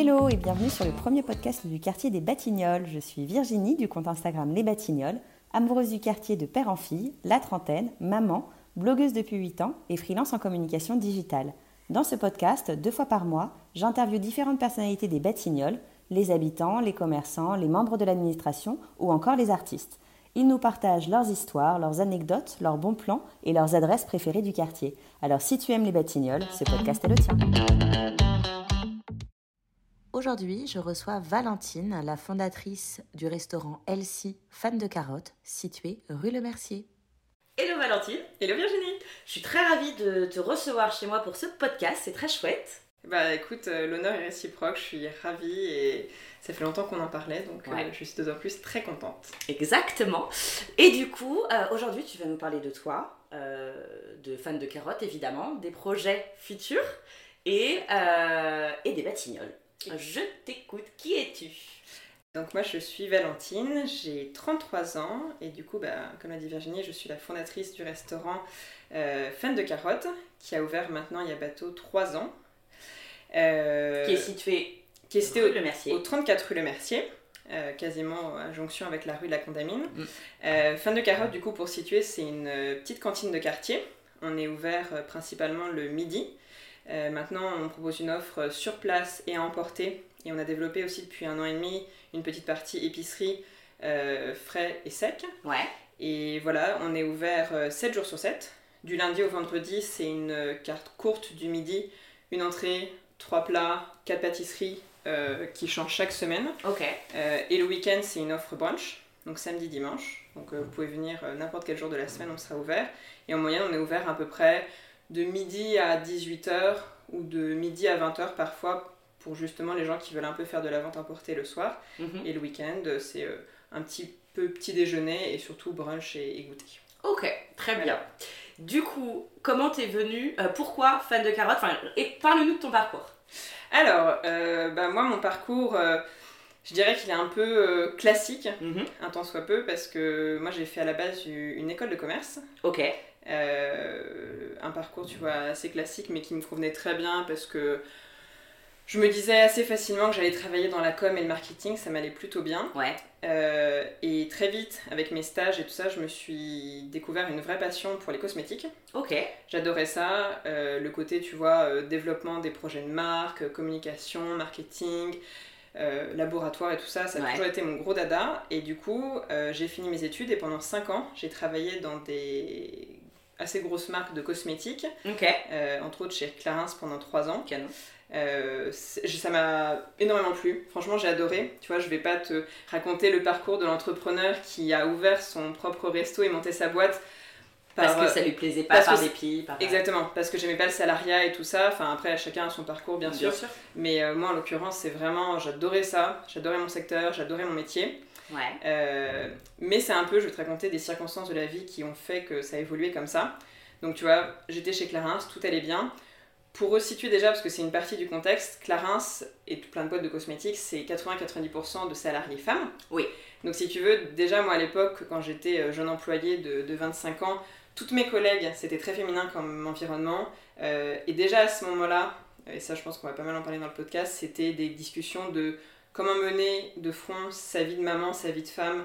Hello et bienvenue sur le premier podcast du quartier des Batignolles. Je suis Virginie du compte Instagram Les Batignolles, amoureuse du quartier de père en fille, la trentaine, maman, blogueuse depuis 8 ans et freelance en communication digitale. Dans ce podcast, deux fois par mois, j'interviewe différentes personnalités des Batignolles, les habitants, les commerçants, les membres de l'administration ou encore les artistes. Ils nous partagent leurs histoires, leurs anecdotes, leurs bons plans et leurs adresses préférées du quartier. Alors si tu aimes les Batignolles, ce podcast est le tien. Aujourd'hui, je reçois Valentine, la fondatrice du restaurant Elsie Fan de Carottes, situé rue Le Mercier. Hello Valentine, hello Virginie. Je suis très ravie de te recevoir chez moi pour ce podcast, c'est très chouette. Bah écoute, euh, l'honneur est réciproque, je suis ravie et ça fait longtemps qu'on en parlait, donc euh, je suis d'autant plus très contente. Exactement. Et du coup, euh, aujourd'hui, tu vas nous parler de toi, de fan de carottes évidemment, des projets futurs et, et des batignolles. Je t'écoute, qui es-tu? Donc moi je suis Valentine, j'ai 33 ans et du coup, bah, comme l'a dit Virginie, je suis la fondatrice du restaurant Fan de carottes qui a ouvert maintenant il y a bateau 3 ans euh, qui est situé, qui est situé au, le Mercier. au 34 rue Le Mercier. Euh, quasiment à jonction avec la rue de la Condamine. Mm. Euh, fin de carotte, du coup, pour situer, c'est une petite cantine de quartier. On est ouvert principalement le midi. Maintenant, on propose une offre sur place et à emporter. Et on a développé aussi depuis un an et demi une petite partie épicerie frais et sec. Ouais. Et voilà, on est ouvert 7 jours sur 7. Du lundi au vendredi, c'est une carte courte du midi, une entrée, trois plats, quatre pâtisseries euh, qui changent chaque semaine. Ok. Euh, et le week-end, c'est une offre brunch, donc samedi, dimanche. Donc euh, vous pouvez venir n'importe quel jour de la semaine, on sera ouvert. Et en moyenne, on est ouvert à peu près de midi à 18h ou de midi à 20h parfois pour justement les gens qui veulent un peu faire de la vente importée le soir. Mhm. Et le week-end, c'est un petit peu petit déjeuner et surtout brunch et, goûter. Ok, très bien. Du coup, comment t'es venue euh, Pourquoi fan de carottes enfin, Et parle-nous de ton parcours. Alors, euh, bah, moi, mon parcours, euh, je dirais qu'il est un peu classique, mhm. un tant soit peu, parce que moi, j'ai fait à la base une école de commerce. Ok. Un parcours, tu vois, assez classique, mais qui me convenait très bien parce que je me disais assez facilement que j'allais travailler dans la com et le marketing, ça m'allait plutôt bien. Ouais. Euh, et très vite, avec mes stages et tout ça, je me suis découvert une vraie passion pour les cosmétiques. Ok. J'adorais ça. Euh, le côté, tu vois, euh, développement des projets de marque, communication, marketing, laboratoire et tout ça, ça a toujours été mon gros dada. Et du coup, j'ai fini mes études et pendant 5 ans, j'ai travaillé dans des assez grosses marques de cosmétiques. Ok. entre autres chez Clarins pendant 3 ans. Canon. Euh, ça m'a énormément plu. Franchement, j'ai adoré. Tu vois, je vais pas te raconter le parcours de l'entrepreneur qui a ouvert son propre resto et monté sa boîte. parce que ça lui plaisait pas par dépit. Exactement, parce que j'aimais pas le salariat et tout ça. Enfin, après, chacun a son parcours, bien, sûr. Mais euh, moi, en l'occurrence, c'est vraiment. J'adorais ça. J'adorais mon secteur, j'adorais mon métier. Ouais. Euh, mais c'est un peu, je vais te raconter des circonstances de la vie qui ont fait que ça a évolué comme ça. Donc, tu vois, j'étais chez Clarins, tout allait bien. Pour resituer déjà, parce que c'est une partie du contexte, Clarins et plein de boîtes de cosmétiques, c'est 80-90% de salariés femmes. Oui. Donc si tu veux, déjà moi à l'époque, quand j'étais euh, jeune employé de, 25 ans, toutes mes collègues, c'était très féminin comme environnement. Euh, et déjà à ce moment-là, et ça je pense qu'on va pas mal en parler dans le podcast, c'était des discussions de comment mener de front sa vie de maman, sa vie de femme,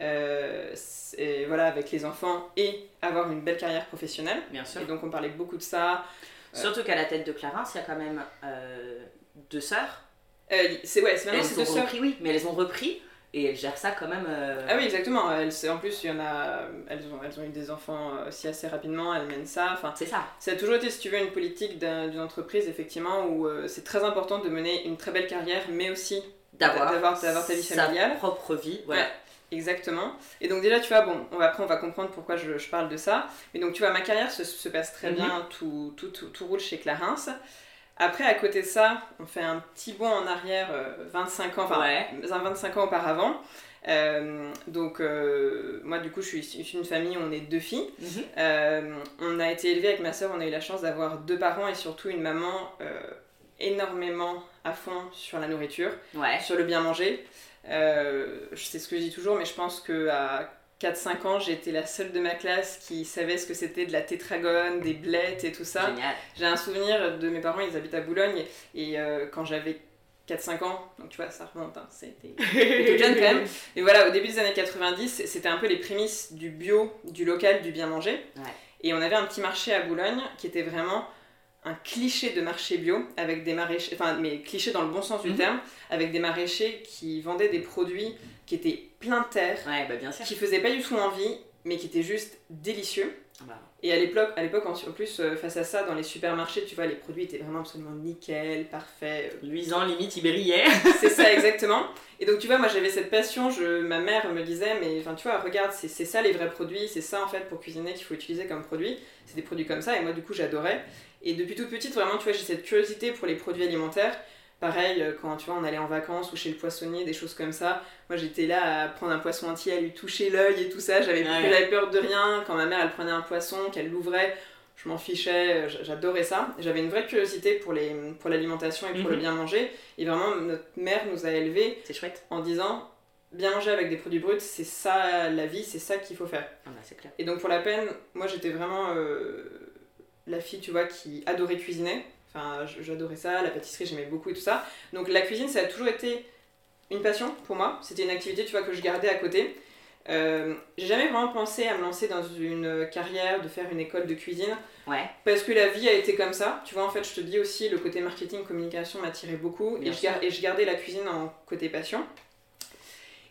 euh, et voilà, avec les enfants et avoir une belle carrière professionnelle. Bien sûr. Et donc on parlait beaucoup de ça. Surtout qu'à la tête de Clarins, il y a quand même euh, deux sœurs. Euh, c'est ouais, c'est deux sœurs. Repris, oui, mais elles ont repris et elles gèrent ça quand même. Euh, ah oui, exactement. Elles, en plus, il y en a, elles ont, elles ont eu des enfants aussi assez rapidement. Elles mènent ça. Enfin, c'est ça. Ça a toujours été, si tu veux, une politique d'une entreprise effectivement où c'est très important de mener une très belle carrière, mais aussi d'avoir ta vie familiale, sa propre vie. Ouais. Exactement. Et donc déjà, tu vois, bon, on va, après on va comprendre pourquoi je, parle de ça. Mais donc tu vois, ma carrière se, passe très mhm. bien, tout, tout, tout, roule chez Clarins. Après, à côté de ça, on fait un petit bond en arrière, 25 euh, ans, enfin, 25 ans auparavant. Euh, donc euh, moi du coup je suis une famille on est deux filles mhm. on a été élevés avec ma soeur on a eu la chance d'avoir deux parents et surtout une maman énormément à fond sur la nourriture sur le bien manger euh, c'est ce que je dis toujours, mais je pense qu'à 4-5 ans, j'étais la seule de ma classe qui savait ce que c'était de la tétragone, des blettes et tout ça. J'ai un souvenir de mes parents, ils habitent à Boulogne, et, euh, quand j'avais 4-5 ans, donc tu vois, ça remonte, hein, c'était jeune quand même. Et voilà, au début des années 90, c'était un peu les prémices du bio, du local, du bien manger. Et on avait un petit marché à Boulogne qui était vraiment un cliché de marché bio avec des maraîchers, enfin, mais cliché dans le bon sens du mhm. terme, avec des maraîchers qui vendaient des produits qui étaient plein de terre, bah, bien sûr. qui faisaient pas du tout envie, mais qui étaient juste délicieux. Ah bah. Et à l'époque, à l'époque en plus, euh, face à ça, dans les supermarchés, tu vois, les produits étaient vraiment absolument nickel, parfait. Euh. Luisant, limite, ils brillaient. c'est ça, exactement. Et donc, tu vois, moi, j'avais cette passion. Je, ma mère me disait, mais enfin, tu vois, regarde, c'est, c'est ça les vrais produits, c'est ça, en fait, pour cuisiner qu'il faut utiliser comme produit. C'est des produits comme ça. Et moi, du coup, j'adorais. Et depuis toute petite, vraiment, tu vois, j'ai cette curiosité pour les produits alimentaires. Pareil, euh, quand tu vois, on allait en vacances ou chez le poissonnier, des choses comme ça. Moi, j'étais là à prendre un poisson entier, à lui toucher l'œil et tout ça. J'avais plus la peur de rien. Quand ma mère, elle prenait un poisson, qu'elle l'ouvrait, je m'en fichais. Euh, j'adorais ça. J'avais une vraie curiosité pour, les, pour l'alimentation et pour le mhm. bien manger. Et vraiment, notre mère nous a élevés. Chouette. En disant, bien manger avec des produits bruts, c'est ça la vie, c'est ça qu'il faut faire. Ah bah, clair. Et donc, pour la peine, moi, j'étais vraiment euh, la fille, tu vois, qui adorait cuisiner. Enfin, j'adorais ça, la pâtisserie, j'aimais beaucoup et tout ça. Donc la cuisine, ça a toujours été une passion pour moi. C'était une activité, tu vois, que je gardais à côté. Euh, j'ai jamais vraiment pensé à me lancer dans une carrière, de faire une école de cuisine. Ouais. Parce que la vie a été comme ça. Tu vois, en fait, je te dis aussi, le côté marketing, communication m'attirait beaucoup. et je, et je gardais la cuisine en côté passion.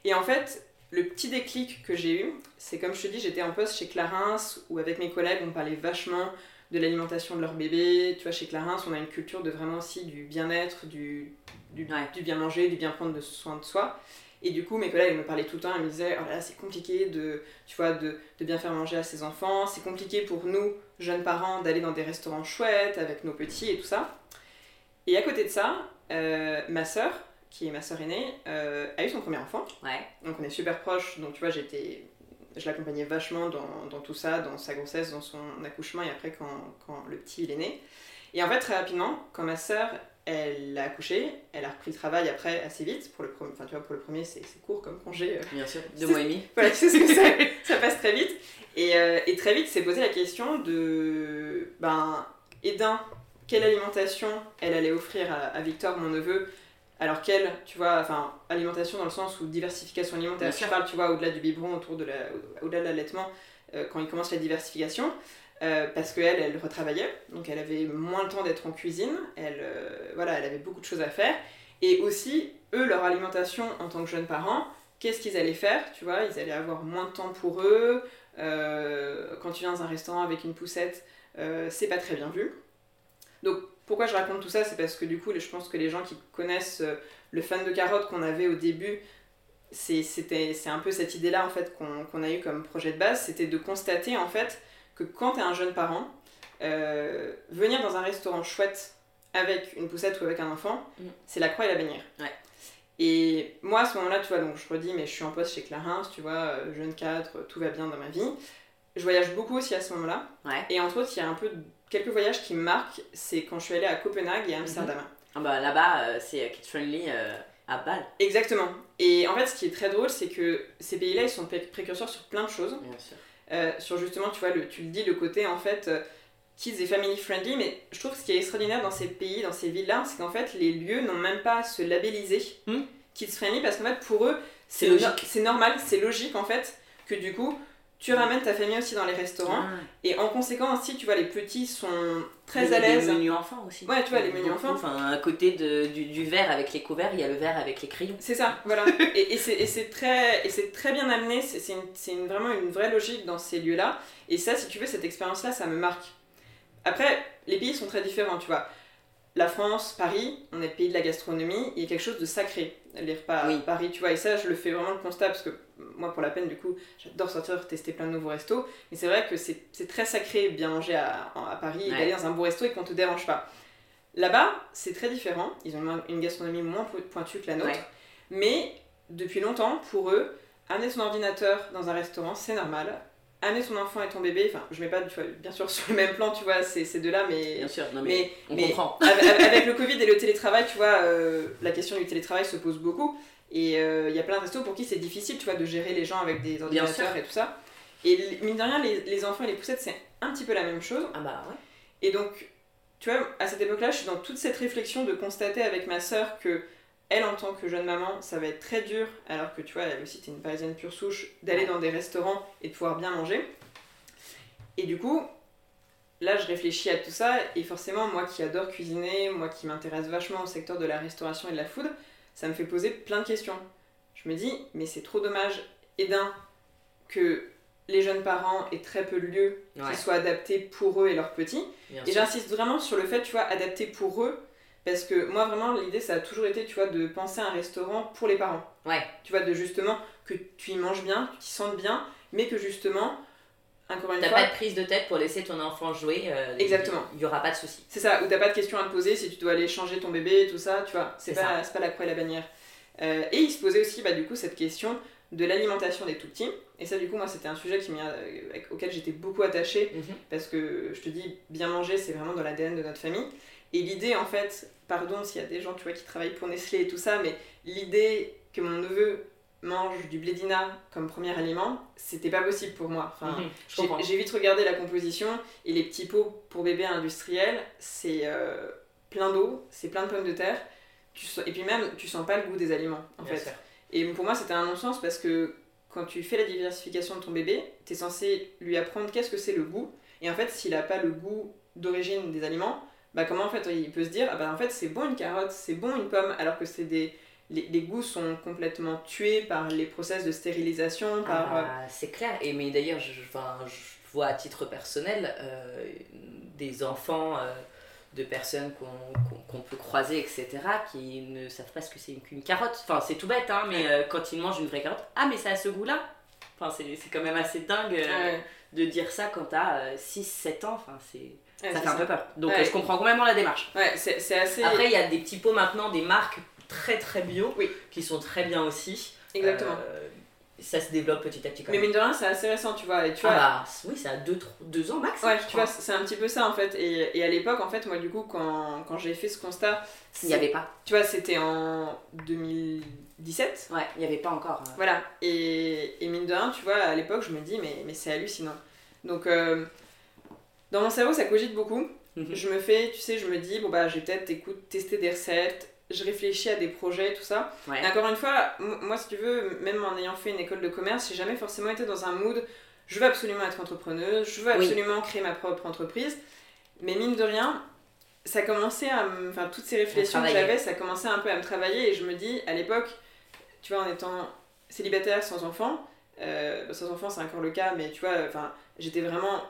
Et en fait, le petit déclic que j'ai eu, c'est comme je te dis, j'étais en poste chez Clarins, où avec mes collègues, on parlait vachement de l'alimentation de leur bébé. Tu vois, chez Clarins, on a une culture de vraiment aussi du bien-être, du, du, bien manger, du bien prendre de soin de soi. Et du coup, mes collègues me parlaient tout le temps, ils me disaient, oh là c'est compliqué de, tu vois, de, de, bien faire manger à ses enfants, c'est compliqué pour nous, jeunes parents, d'aller dans des restaurants chouettes avec nos petits et tout ça. Et à côté de ça, euh, ma sœur, qui est ma sœur aînée, euh, a eu son premier enfant. Ouais. Donc on est super proches, donc tu vois, j'étais je l'accompagnais vachement dans, dans, tout ça, dans sa grossesse, dans son accouchement et après quand, quand, le petit il est né. Et en fait, très rapidement, quand ma sœur elle a accouché, elle a repris le travail après assez vite. Pour le premier, enfin, tu vois, pour le premier, c'est court comme congé. Euh. Bien sûr, deux mois et demi. Voilà, tu sais ce que c'est, ça passe très vite. Et, euh, et très vite, s'est posé la question de, ben, et d'un, quelle alimentation elle allait offrir à, à Victor, mon neveu, alors qu'elle, tu vois, enfin, alimentation dans le sens où diversification alimentaire, je parle, tu vois, au-delà du biberon, autour de la, au-delà de l'allaitement, euh, quand il commence la diversification, euh, parce qu'elle, elle retravaillait, donc elle avait moins le temps d'être en cuisine, elle, euh, voilà, elle avait beaucoup de choses à faire, et aussi, eux, leur alimentation en tant que jeunes parents, qu'est-ce qu'ils allaient faire, tu vois, ils allaient avoir moins de temps pour eux, quand tu viens dans un restaurant avec une poussette, c'est pas très bien vu. Donc, pourquoi je raconte tout ça C'est parce que du coup, je pense que les gens qui connaissent euh, le fan de carottes qu'on avait au début, c'est un peu cette idée-là en fait qu'on a eu comme projet de base, c'était de constater en fait que quand tu es un jeune parent, euh, venir dans un restaurant chouette avec une poussette ou avec un enfant, mm. c'est la croix et la bannière. Et moi à ce moment-là, tu vois, donc je redis, mais je suis en poste chez Clarins, tu vois, euh, jeune cadre, tout va bien dans ma vie. Je voyage beaucoup aussi à ce moment-là. Et entre autres, il y a un peu quelques voyages qui me marquent, c'est quand je suis allée à Copenhague et à Amsterdam. Ah bah là-bas, euh, c'est kid friendly euh, à Bâle. Exactement. Et en fait, ce qui est très drôle, c'est que ces pays-là, ils sont précurseurs sur plein de choses. Bien sûr. Euh, sur justement, tu vois, le, tu le dis, le côté en fait kids et family friendly, mais je trouve que ce qui est extraordinaire dans ces pays, dans ces villes-là, c'est qu'en fait, les lieux n'ont même pas à se labelliser hmm. kids friendly parce qu'en fait, pour eux, c'est normal, c'est logique en fait que du coup, tu ramènes ta famille aussi dans les restaurants. Ah. Et en conséquence, aussi, tu vois, les petits sont très à l'aise. Les menus enfants aussi. Ouais, tu vois, les menus enfants. Enfin, à côté de, du, du, verre avec les couverts, il y a le verre avec les crayons. C'est ça, voilà. et, et c'est très, très bien amené, c'est une, une, vraiment une vraie logique dans ces lieux-là. Et ça, si tu veux, cette expérience-là, ça me marque. Après, les pays sont très différents, tu vois. La France, Paris, on est le pays de la gastronomie, il y a quelque chose de sacré, les repas à Paris, tu vois. Et ça, je le fais vraiment le constat parce que moi, pour la peine, du coup, j'adore sortir, tester plein de nouveaux restos. Mais c'est vrai que c'est très sacré bien manger à, à Paris et d'aller dans un beau resto et qu'on te dérange pas. Là-bas, c'est très différent. Ils ont une gastronomie moins pointue que la nôtre. Mais depuis longtemps, pour eux, amener son ordinateur dans un restaurant, c'est normal. Amener son enfant et ton bébé, enfin, je mets pas, tu vois, bien sûr, sur le même plan, tu vois, ces, ces deux-là, mais. Bien sûr, non, mais, on comprend. Avec, le Covid et le télétravail, tu vois, euh, la question du télétravail se pose beaucoup. Et il euh, y a plein de restos pour qui c'est difficile, tu vois, de gérer les gens avec des ordinateurs et tout ça. Et mine de rien, les, les enfants et les poussettes, c'est un petit peu la même chose. Ah bah ouais. Et donc, tu vois, à cette époque-là, je suis dans toute cette réflexion de constater avec ma sœur que elle, en tant que jeune maman, ça va être très dur, alors que tu vois, elle aussi, t'es une parisienne pure souche, d'aller dans des restaurants et de pouvoir bien manger. Et du coup, là, je réfléchis à tout ça, et forcément, moi qui adore cuisiner, moi qui m'intéresse vachement au secteur de la restauration et de la food, ça me fait poser plein de questions. Je me dis, mais c'est trop dommage, et d'un, que les jeunes parents aient très peu de lieux qui soient adaptés pour eux et leurs petits. et j'insiste vraiment sur le fait, tu vois, adapté pour eux, parce que moi, vraiment, l'idée, ça a toujours été, tu vois, de penser à un restaurant pour les parents. Ouais. Tu vois, de justement que tu y manges bien, tu t'y sentes bien, mais que justement, encore une t'as fois. pas de prise de tête pour laisser ton enfant jouer. Euh, Exactement. Il y aura pas de souci. C'est ça, où t'as pas de questions à te poser si tu dois aller changer ton bébé et tout ça, tu vois. C'est pas, pas la croix et la bannière. Euh, et il se posait aussi, bah, du coup, cette question de l'alimentation des tout petits. Et ça, du coup, moi, c'était un sujet qui euh, auquel j'étais beaucoup attachée, mhm. parce que je te dis, bien manger, c'est vraiment dans l'ADN de notre famille. Et l'idée, en fait, pardon s'il y a des gens, tu vois, qui travaillent pour Nestlé et tout ça, mais l'idée que mon neveu mange du blédina comme premier aliment, c'était pas possible pour moi. Enfin, mhm, j'ai vite regardé la composition et les petits pots pour bébé industriel, c'est euh, plein d'eau, c'est plein de pommes de terre, tu et puis même tu sens pas le goût des aliments en fait. Et pour moi c'était un non-sens parce que quand tu fais la diversification de ton bébé, tu es censé lui apprendre qu'est-ce que c'est le goût. Et en fait, s'il a pas le goût d'origine des aliments, bah comment en fait il peut se dire ah bah en fait c'est bon une carotte, c'est bon une pomme alors que c'est des les, goûts sont complètement tués par les process de stérilisation par ah, euh, c'est clair. Et mais d'ailleurs je, je, vois à titre personnel euh, des enfants euh, de personnes qu'on peut croiser etc qui ne savent pas ce que c'est qu'une carotte. Enfin c'est tout bête hein mais quand ils mangent une vraie carotte ah mais ça a ce goût là enfin c'est quand même assez dingue de dire ça quand t'as 6-7 ans. Enfin c'est ça fait un peu peur. Donc je comprends complètement la démarche. Ouais, c'est assez. Après, il y a des petits pots maintenant, des marques très très bio, oui. qui sont très bien aussi. Exactement. Euh, ça se développe petit à petit. mais mine de rien, c'est assez récent, tu vois. Et tu vois ah bah, oui, ça a deux, deux ans max. Ouais, tu vois, c'est un petit peu ça en fait. Et, et à l'époque, en fait, moi, du coup, quand, quand j'ai fait ce constat. Il n'y avait pas. Tu vois, c'était en 2017. Ouais, il n'y avait pas encore. Euh. Voilà. Et, et, mine de rien, tu vois, à l'époque, je me dis, mais, mais c'est hallucinant. Donc, euh, dans mon cerveau, ça cogite beaucoup. Mhm. Je me fais, tu sais, je me dis, bon bah, je vais peut-être écoute, tester des recettes, je réfléchis à des projets, tout ça. Et encore une fois, moi, si tu veux, même en ayant fait une école de commerce, j'ai jamais forcément été dans un mood, je veux absolument être entrepreneuse, je veux absolument créer ma propre entreprise. Mais mine de rien, ça commençait à Enfin, toutes ces réflexions que j'avais, ça commençait un peu à me travailler. Et je me dis, à l'époque, tu vois, en étant célibataire, sans enfant, euh, sans enfant, c'est encore le cas, mais tu vois, enfin, j'étais vraiment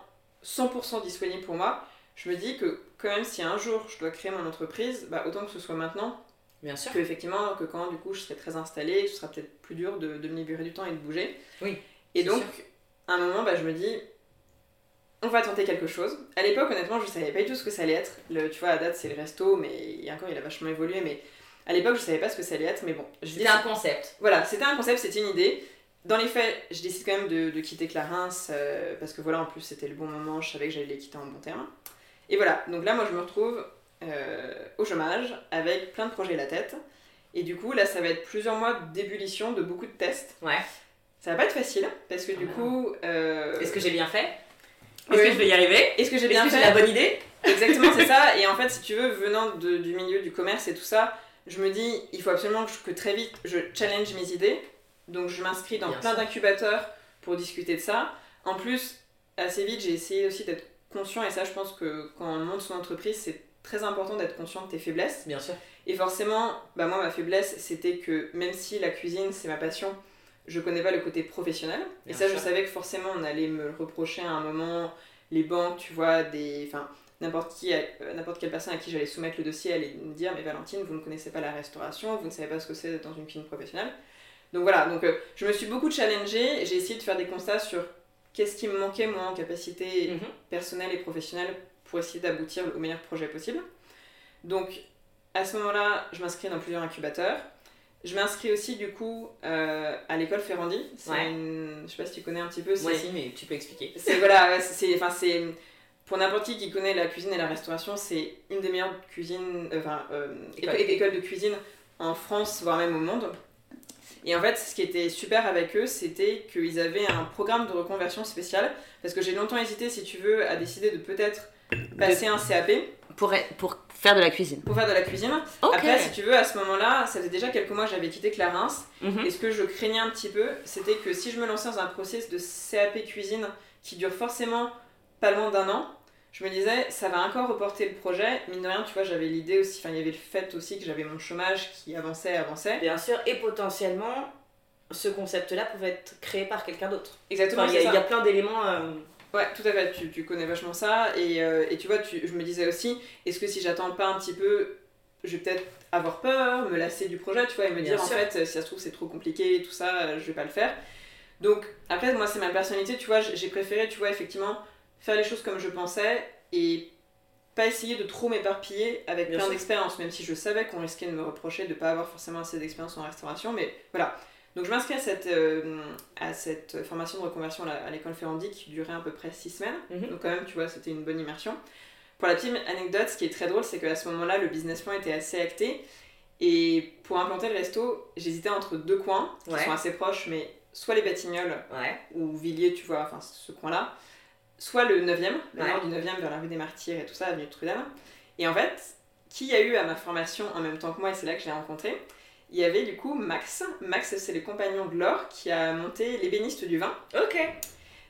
100% disponible pour moi, je me dis que quand même si un jour je dois créer mon entreprise, bah, autant que ce soit maintenant. Bien sûr. Que effectivement, que quand du coup je serai très installée, ce sera peut-être plus dur de, de me libérer du temps et de bouger. Oui. Et donc, à un moment, bah, je me dis, on va tenter quelque chose. À l'époque, honnêtement, je savais pas du tout ce que ça allait être. Le, tu vois, à date, c'est le resto, mais encore, il a vachement évolué. Mais à l'époque, je savais pas ce que ça allait être. Mais bon, c'était un concept. Voilà, c'était un concept, c'était une idée. Dans les faits, je décide quand même de, quitter Clarins euh, parce que voilà, en plus c'était le bon moment, je savais que j'allais les quitter en bon terme. Et voilà, donc là moi je me retrouve au chômage avec plein de projets à la tête. Et du coup là ça va être plusieurs mois d'ébullition, de beaucoup de tests. Ouais. Ça va pas être facile parce que du ah coup. Euh, Est-ce que j'ai bien fait? Est-ce que je vais y arriver? Est-ce que j'ai bien fait la bonne idée? Exactement, c'est ça. Et en fait, si tu veux, venant du milieu du commerce et tout ça, je me dis, il faut absolument que très vite je challenge mes idées donc je m'inscris dans plein d'incubateurs pour discuter de ça. En plus, assez vite, j'ai essayé aussi d'être conscient, et ça je pense que quand on monte son entreprise, c'est très important d'être conscient de tes faiblesses. Bien sûr. Et forcément, bah moi ma faiblesse, c'était que même si la cuisine c'est ma passion, je connais pas le côté professionnel. et ça, je savais que forcément on allait me le reprocher à un moment. Les banques, tu vois, des... Enfin, n'importe qui, euh, n'importe quelle personne à qui j'allais soumettre le dossier allait me dire mais Valentine, vous ne connaissez pas la restauration, vous ne savez pas ce que c'est d'être dans une cuisine professionnelle. Donc voilà, donc euh, je me suis beaucoup challengée, j'ai essayé de faire des constats sur qu'est-ce qui me manquait moi en capacité mhm. personnelle et professionnelle pour essayer d'aboutir au meilleur projet possible. Donc à ce moment-là, je m'inscris dans plusieurs incubateurs. Je m'inscris aussi du coup euh, à l'école Ferrandi. C'est une... Je sais pas si tu connais un petit peu. Moi aussi, mais tu peux expliquer. C'est voilà, c'est enfin c'est pour n'importe qui qui connaît la cuisine et la restauration, c'est une des meilleures cuisines, euh, enfin écoles de cuisine en France, voire même au monde. Et en fait, ce qui était super avec eux, c'était qu'ils avaient un programme de reconversion spécial. Parce que j'ai longtemps hésité, si tu veux, à décider de peut-être passer un CAP. pour, pour faire de la cuisine. Pour faire de la cuisine. Après, si tu veux, à ce moment-là, ça faisait déjà quelques mois que j'avais quitté Clarence. Mhm. Et ce que je craignais un petit peu, c'était que si je me lançais dans un process de CAP cuisine qui dure forcément pas loin d'un an, je me disais, ça va encore reporter le projet. Mine de rien, tu vois, j'avais l'idée aussi, enfin, il y avait le fait aussi que j'avais mon chômage qui avançait, avançait. Bien sûr, et potentiellement, ce concept-là pouvait être créé par quelqu'un d'autre. Exactement. il y, a plein d'éléments. Euh, ouais, tout à fait, tu, tu connais vachement ça. Et, euh, et tu vois, tu, je me disais aussi, est-ce que si j'attends pas un petit peu, je vais peut-être avoir peur, me lasser du projet, tu vois, et me dire en fait, si ça se trouve c'est trop compliqué, tout ça, je vais pas le faire. Donc, après, moi, c'est ma personnalité, tu vois, j'ai préféré, tu vois, effectivement, faire les choses comme je pensais et pas essayer de trop m'éparpiller avec plein d'expériences, même si je savais qu'on risquait de me reprocher de pas avoir forcément assez d'expérience en restauration, mais voilà. Donc je m'inscris à cette, euh, à cette formation de reconversion à l'école Ferrandi qui durait à peu près 6 semaines. Mhm. Donc quand même, tu vois, c'était une bonne immersion. Pour la petite anecdote, ce qui est très drôle, c'est qu'à ce moment-là, le business plan était assez acté. Et pour implanter le resto, j'hésitais entre deux coins qui sont assez proches, mais soit les Batignolles ou Villiers, tu vois, enfin ce coin-là, soit le 9e, le nord du 9e vers la rue des Martyrs et tout ça, avenue de Trudel. Et en fait, qui a eu à ma formation en même temps que moi, et c'est là que je l'ai rencontré, il y avait du coup Max. Max, c'est le compagnon de Laure qui a monté l'ébéniste du vin. Ok.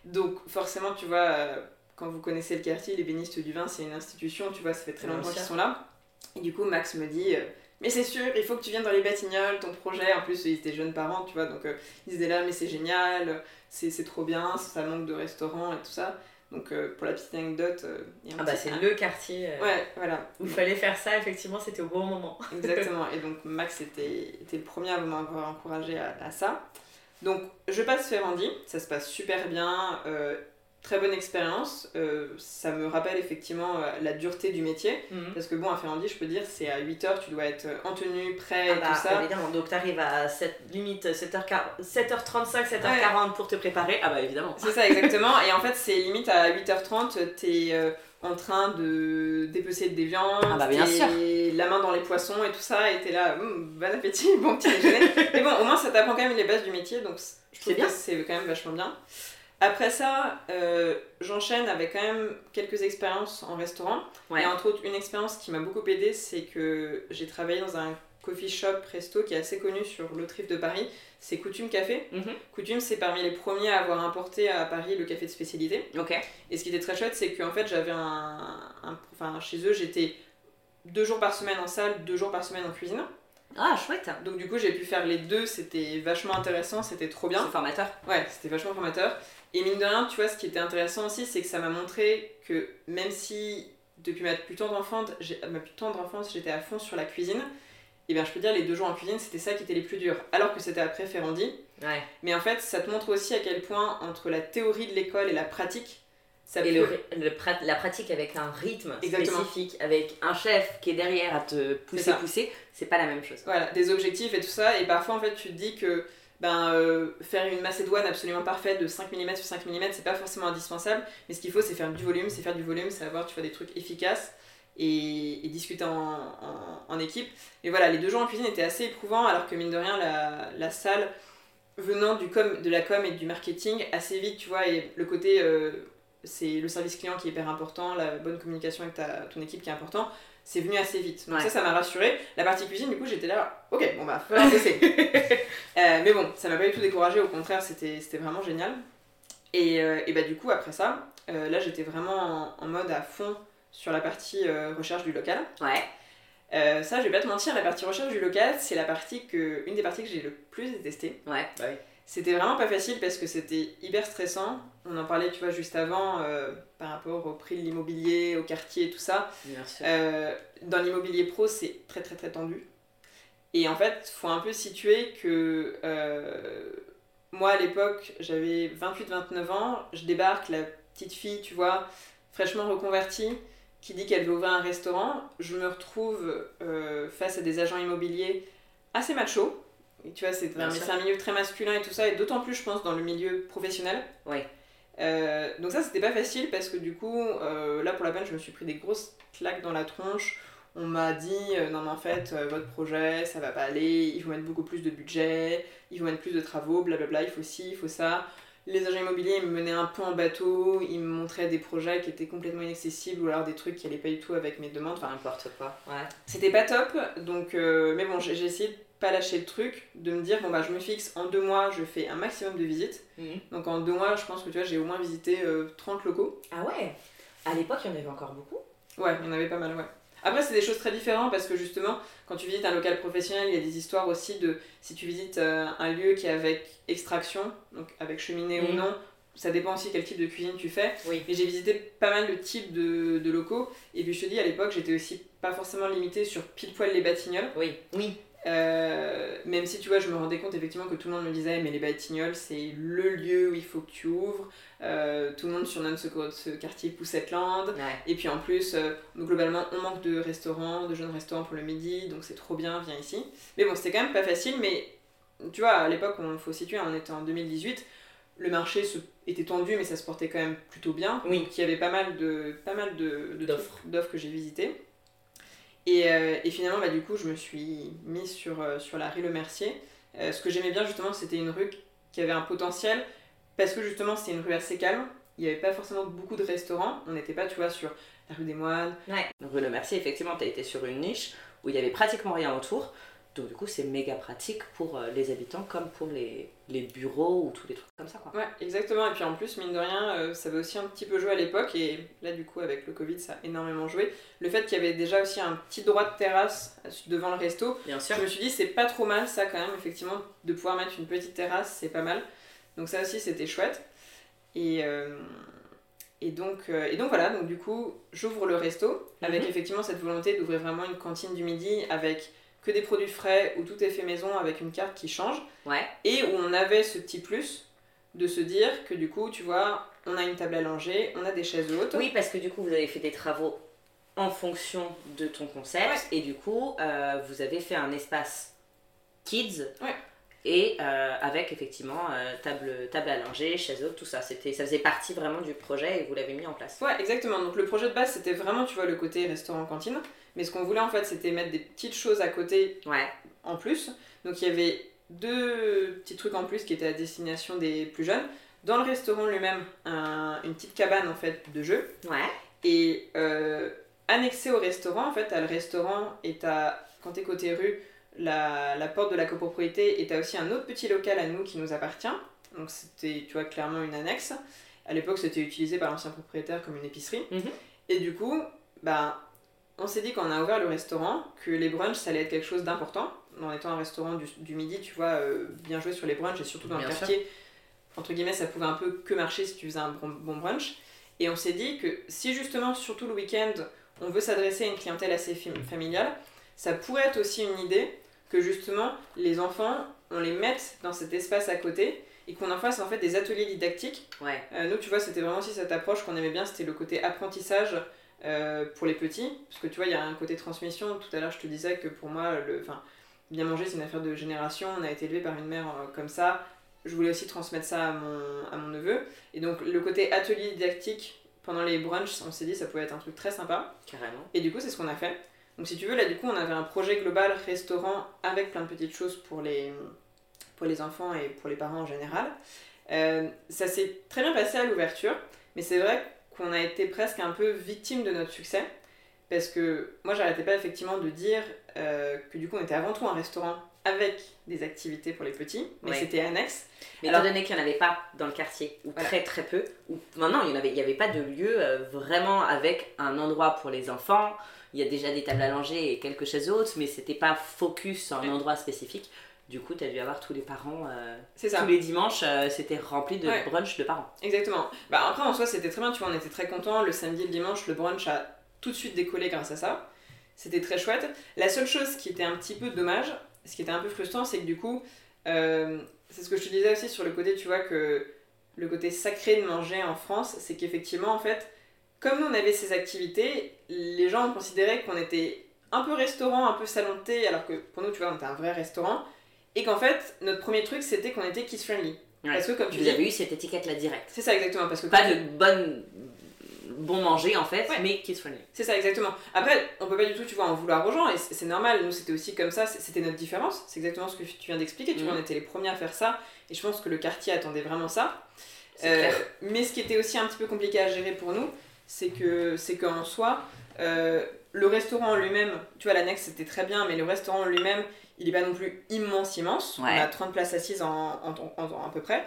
Donc forcément, tu vois, euh, quand vous connaissez le quartier, l'ébéniste du vin, c'est une institution, tu vois, ça fait très longtemps qu'ils sont là. Et du coup, Max me dit, euh, mais c'est sûr, il faut que tu viennes dans les Batignolles, ton projet. En plus, ils étaient jeunes parents, tu vois, donc euh, ils étaient là, mais c'est génial, c'est trop bien, ça manque de restaurants et tout ça. Donc pour la petite anecdote, ah bah c'est le quartier ouais, voilà. où il fallait faire ça, effectivement, c'était au bon moment. Exactement, et donc Max était, était le premier à m'avoir encouragé à, à, ça. Donc je passe Ferrandi, ça se passe super bien, très bonne expérience. Euh, ça me rappelle effectivement euh, la dureté du métier. Mhm. Parce que bon, à Ferrandi, je peux dire, c'est à 8h, tu dois être en tenue, prêt, ah et tout bah, ça. Évidemment, donc tu arrives à 7, limite 7h, 7h35, 7h40 pour te préparer. Ah bah évidemment. C'est ça, exactement. et en fait, c'est limite à 8h30, t'es euh, en train de dépecer des viandes, ah bah bien sûr. la main dans les poissons et tout ça, et t'es là, hum, bon appétit, bon petit déjeuner. Mais bon, au moins ça t'apprend quand même les bases du métier, donc je trouve que c'est quand même vachement bien. Après ça, euh, j'enchaîne avec quand même quelques expériences en restaurant. Et entre autres, une expérience qui m'a beaucoup aidé, c'est que j'ai travaillé dans un coffee shop resto qui est assez connu sur l'Autrive de Paris. C'est Coutume Café. Mhm. Coutume, c'est parmi les premiers à avoir importé à Paris le café de spécialité. Et ce qui était très chouette, c'est qu'en fait, j'avais un, Enfin, chez eux, j'étais deux jours par semaine en salle, deux jours par semaine en cuisine. Ah, chouette Donc du coup, j'ai pu faire les deux, c'était vachement intéressant, c'était trop bien. C'est formateur Ouais, c'était vachement formateur. Et mine de rien, tu vois, ce qui était intéressant aussi, c'est que ça m'a montré que même si depuis ma plus tendre enfance, ma plus tendre enfance, j'étais à fond sur la cuisine, et bien je peux dire les deux jours en cuisine, c'était ça qui était les plus durs. Alors que c'était après Ferrandi. Ouais. Mais en fait, ça te montre aussi à quel point entre la théorie de l'école et la pratique, ça et le, la pratique avec un rythme spécifique, avec un chef qui est derrière à te pousser, pousser, c'est pas la même chose. Voilà, des objectifs et tout ça. Et parfois, en fait, tu te dis que ben, euh, faire une macédoine absolument parfaite de 5 mm sur 5 mm, c'est pas forcément indispensable, mais ce qu'il faut, c'est faire du volume, c'est faire du volume, c'est avoir tu vois, des trucs efficaces et, discuter en, en, équipe. Et voilà, les deux jours en cuisine étaient assez éprouvants, alors que mine de rien, la, la salle, venant du com, de la com et du marketing, assez vite, tu vois, et le côté. Euh, c'est le service client qui est hyper important, la bonne communication avec ta, ton équipe qui est important c'est venu assez vite. Donc ça, ça m'a rassuré. La partie cuisine, du coup, j'étais là, ok, bon bah, faut bosser. euh, mais bon, ça m'a pas du tout découragé, au contraire, c'était vraiment génial. Et, euh, et, bah du coup, après ça, euh, là, j'étais vraiment en, mode à fond sur la partie euh, recherche du local. Ouais. ça, je vais pas te mentir, la partie recherche du local, c'est la partie que, une des parties que j'ai le plus détestée. Ouais, bah oui. C'était vraiment pas facile parce que c'était hyper stressant. On en parlait, tu vois, juste avant, euh, par rapport au prix de l'immobilier, au quartier tout ça. Euh, dans l'immobilier pro, c'est très très très tendu. Et en fait, il faut un peu situer que euh, moi à l'époque, j'avais 28-29 ans, je débarque, la petite fille, tu vois, fraîchement reconvertie, qui dit qu'elle veut ouvrir un restaurant. Je me retrouve face à des agents immobiliers assez machos tu vois, c'est un, milieu très masculin et tout ça, et d'autant plus, je pense, dans le milieu professionnel. Ouais. Euh, donc ça, c'était pas facile parce que du coup, euh, là, pour la peine, je me suis pris des grosses claques dans la tronche. On m'a dit, euh, non mais en fait, votre projet, ça va pas aller, il faut mettre beaucoup plus de budget, il faut mettre plus de travaux, blablabla, il faut ci, il faut ça. les agents immobiliers me menaient un peu en bateau, ils me montraient des projets qui étaient complètement inaccessibles ou alors des trucs qui allaient pas du tout avec mes demandes. Enfin, n'importe quoi. Ouais. C'était pas top, donc mais bon, j'ai essayé de pas lâcher le truc, de me dire bon bah je me fixe en deux mois, je fais un maximum de visites. Mhm. Donc en deux mois, je pense que tu vois, j'ai au moins visité 30 euh, locaux. Ah ouais? À l'époque, il y en avait encore beaucoup Ouais, il y en avait pas mal, ouais. Après, c'est des choses très différentes parce que justement, quand tu visites un local professionnel, il y a des histoires aussi de si tu visites euh, un lieu qui est avec extraction, donc avec cheminée ou mhm. non, ça dépend aussi quel type de cuisine tu fais. Oui. Mais j'ai visité pas mal de types de, de, locaux. Et puis je te dis, à l'époque, j'étais aussi pas forcément limitée sur pile poil les batignolles. Oui, oui. Euh, même si tu vois, je me rendais compte effectivement que tout le monde me disait, mais les Batignolles, c'est le lieu où il faut que tu ouvres. Euh, tout le monde surnomme ce, ce quartier Poussetteland. Et puis en plus, euh, globalement, on manque de restaurants, de jeunes restaurants pour le midi, donc c'est trop bien, viens ici. Mais bon, c'était quand même pas facile, mais tu vois, à l'époque, on faut situer, on était en 2018, le marché se, était tendu, mais ça se portait quand même plutôt bien. Oui. Donc il y avait pas mal de pas mal de, d'offres que j'ai visitées. Euh, et, finalement, bah, du coup, je me suis mise sur, euh, sur la rue Le Mercier. Euh, ce que j'aimais bien, justement, c'était une rue qui avait un potentiel, parce que justement, c'est une rue assez calme. Il n'y avait pas forcément beaucoup de restaurants. On n'était pas, tu vois, sur la rue des Moines. Ouais. Rue Le Mercier, effectivement, tu as été sur une niche où il y avait pratiquement rien autour. Donc du coup, c'est méga pratique pour les habitants comme pour les, les, bureaux ou tous les trucs comme ça. Quoi. Ouais, exactement. Et puis en plus, mine de rien, euh, ça avait aussi un petit peu joué à l'époque. Et là, du coup, avec le Covid, ça a énormément joué. Le fait qu'il y avait déjà aussi un petit droit de terrasse devant le resto. Bien sûr. Je me suis dit, c'est pas trop mal ça quand même, effectivement, de pouvoir mettre une petite terrasse, c'est pas mal. Donc ça aussi, c'était chouette. Et... Euh, et donc, et donc voilà, donc du coup, j'ouvre le resto avec mhm. effectivement cette volonté d'ouvrir vraiment une cantine du midi avec que des produits frais où tout est fait maison avec une carte qui change. Ouais. Et où on avait ce petit plus de se dire que du coup, tu vois, on a une table à langer, on a des chaises hautes. Oui, parce que du coup, vous avez fait des travaux en fonction de ton concept et du coup, euh, vous avez fait un espace kids. Ouais. Et euh, avec effectivement euh, table, table à langer, chaises hautes, tout ça. C'était, ça faisait partie vraiment du projet et vous l'avez mis en place. Ouais, exactement. Donc le projet de base, c'était vraiment, tu vois, le côté restaurant-cantine. Mais ce qu'on voulait en fait, c'était mettre des petites choses à côté ouais. en plus. Donc il y avait deux petits trucs en plus qui étaient à destination des plus jeunes. Dans le restaurant lui-même, une petite cabane en fait de jeux. Ouais. Et euh, annexé au restaurant, en fait, as le restaurant et t'as, quand t'es côté rue, la, la, porte de la copropriété et t'as aussi un autre petit local à nous qui nous appartient. Donc c'était, tu vois, clairement une annexe. À l'époque, c'était utilisé par l'ancien propriétaire comme une épicerie. Mhm. Et du coup, bah, on s'est dit quand on a ouvert le restaurant que les brunchs ça allait être quelque chose d'important. En étant un restaurant du, midi, tu vois, euh, bien jouer sur les brunchs et surtout dans le quartier, entre guillemets, ça pouvait un peu que marcher si tu faisais un bon, brunch. Et on s'est dit que si justement, surtout le week-end, on veut s'adresser à une clientèle assez familiale, ça pourrait être aussi une idée que justement les enfants, on les mette dans cet espace à côté et qu'on en fasse en fait des ateliers didactiques. Ouais. Euh, nous, tu vois, c'était vraiment aussi cette approche qu'on aimait bien, c'était le côté apprentissage euh, pour les petits, parce que tu vois, il y a un côté transmission. Tout à l'heure, je te disais que pour moi, le, bien manger, c'est une affaire de génération. On a été élevé par une mère euh, comme ça. Je voulais aussi transmettre ça à mon, à mon neveu. Et donc, le côté atelier didactique pendant les brunchs, on s'est dit ça pouvait être un truc très sympa. Carrément. Et du coup, c'est ce qu'on a fait. Donc, si tu veux, là, du coup, on avait un projet global restaurant avec plein de petites choses pour les, pour les enfants et pour les parents en général. Euh, ça s'est très bien passé à l'ouverture, mais c'est vrai qu'on a été presque un peu victime de notre succès. Parce que moi, j'arrêtais pas effectivement de dire euh, que du coup, on était avant tout un restaurant avec des activités pour les petits, mais c'était annexe. Mais étant donné qu'il n'y en avait pas dans le quartier, ou très très peu, ou maintenant il n'y avait, avait pas de lieu euh, vraiment avec un endroit pour les enfants. Il y a déjà des tables à langer et quelques chaises hautes, mais c'était pas focus sur un endroit spécifique. Du coup, tu as dû avoir tous les parents. Euh, ça. Tous les dimanches, euh, c'était rempli de brunch de parents. Exactement. Bah, après, en soi, c'était très bien. Tu vois, on était très contents. Le samedi et le dimanche, le brunch a tout de suite décollé grâce à ça. C'était très chouette. La seule chose qui était un petit peu dommage, ce qui était un peu frustrant, c'est que du coup, euh, c'est ce que je te disais aussi sur le côté, tu vois, que le côté sacré de manger en France, c'est qu'effectivement, en fait, comme nous on avait ces activités, les gens considéraient qu'on était un peu restaurant, un peu salon de thé, alors que pour nous, tu vois, on était un vrai restaurant. Et qu'en fait, notre premier truc, c'était qu'on était kids friendly. Parce que comme tu Vous avez eu cette étiquette là direct. C'est ça exactement parce que pas de bonne bon manger en fait, mais kids friendly. C'est ça exactement. Après, on peut pas du tout, tu vois, en vouloir aux gens et c'est normal. Nous, c'était aussi comme ça. C'était notre différence. C'est exactement ce que tu viens d'expliquer. Tu vois, mhm. on était les premiers à faire ça et je pense que le quartier attendait vraiment ça. Euh, mais ce qui était aussi un petit peu compliqué à gérer pour nous, c'est que c'est qu'en soi, euh, le restaurant en lui-même, tu vois, l'annexe c'était très bien, mais le restaurant en lui-même, il n'est pas non plus immense, immense. On a 30 places assises en, en, en, à peu près.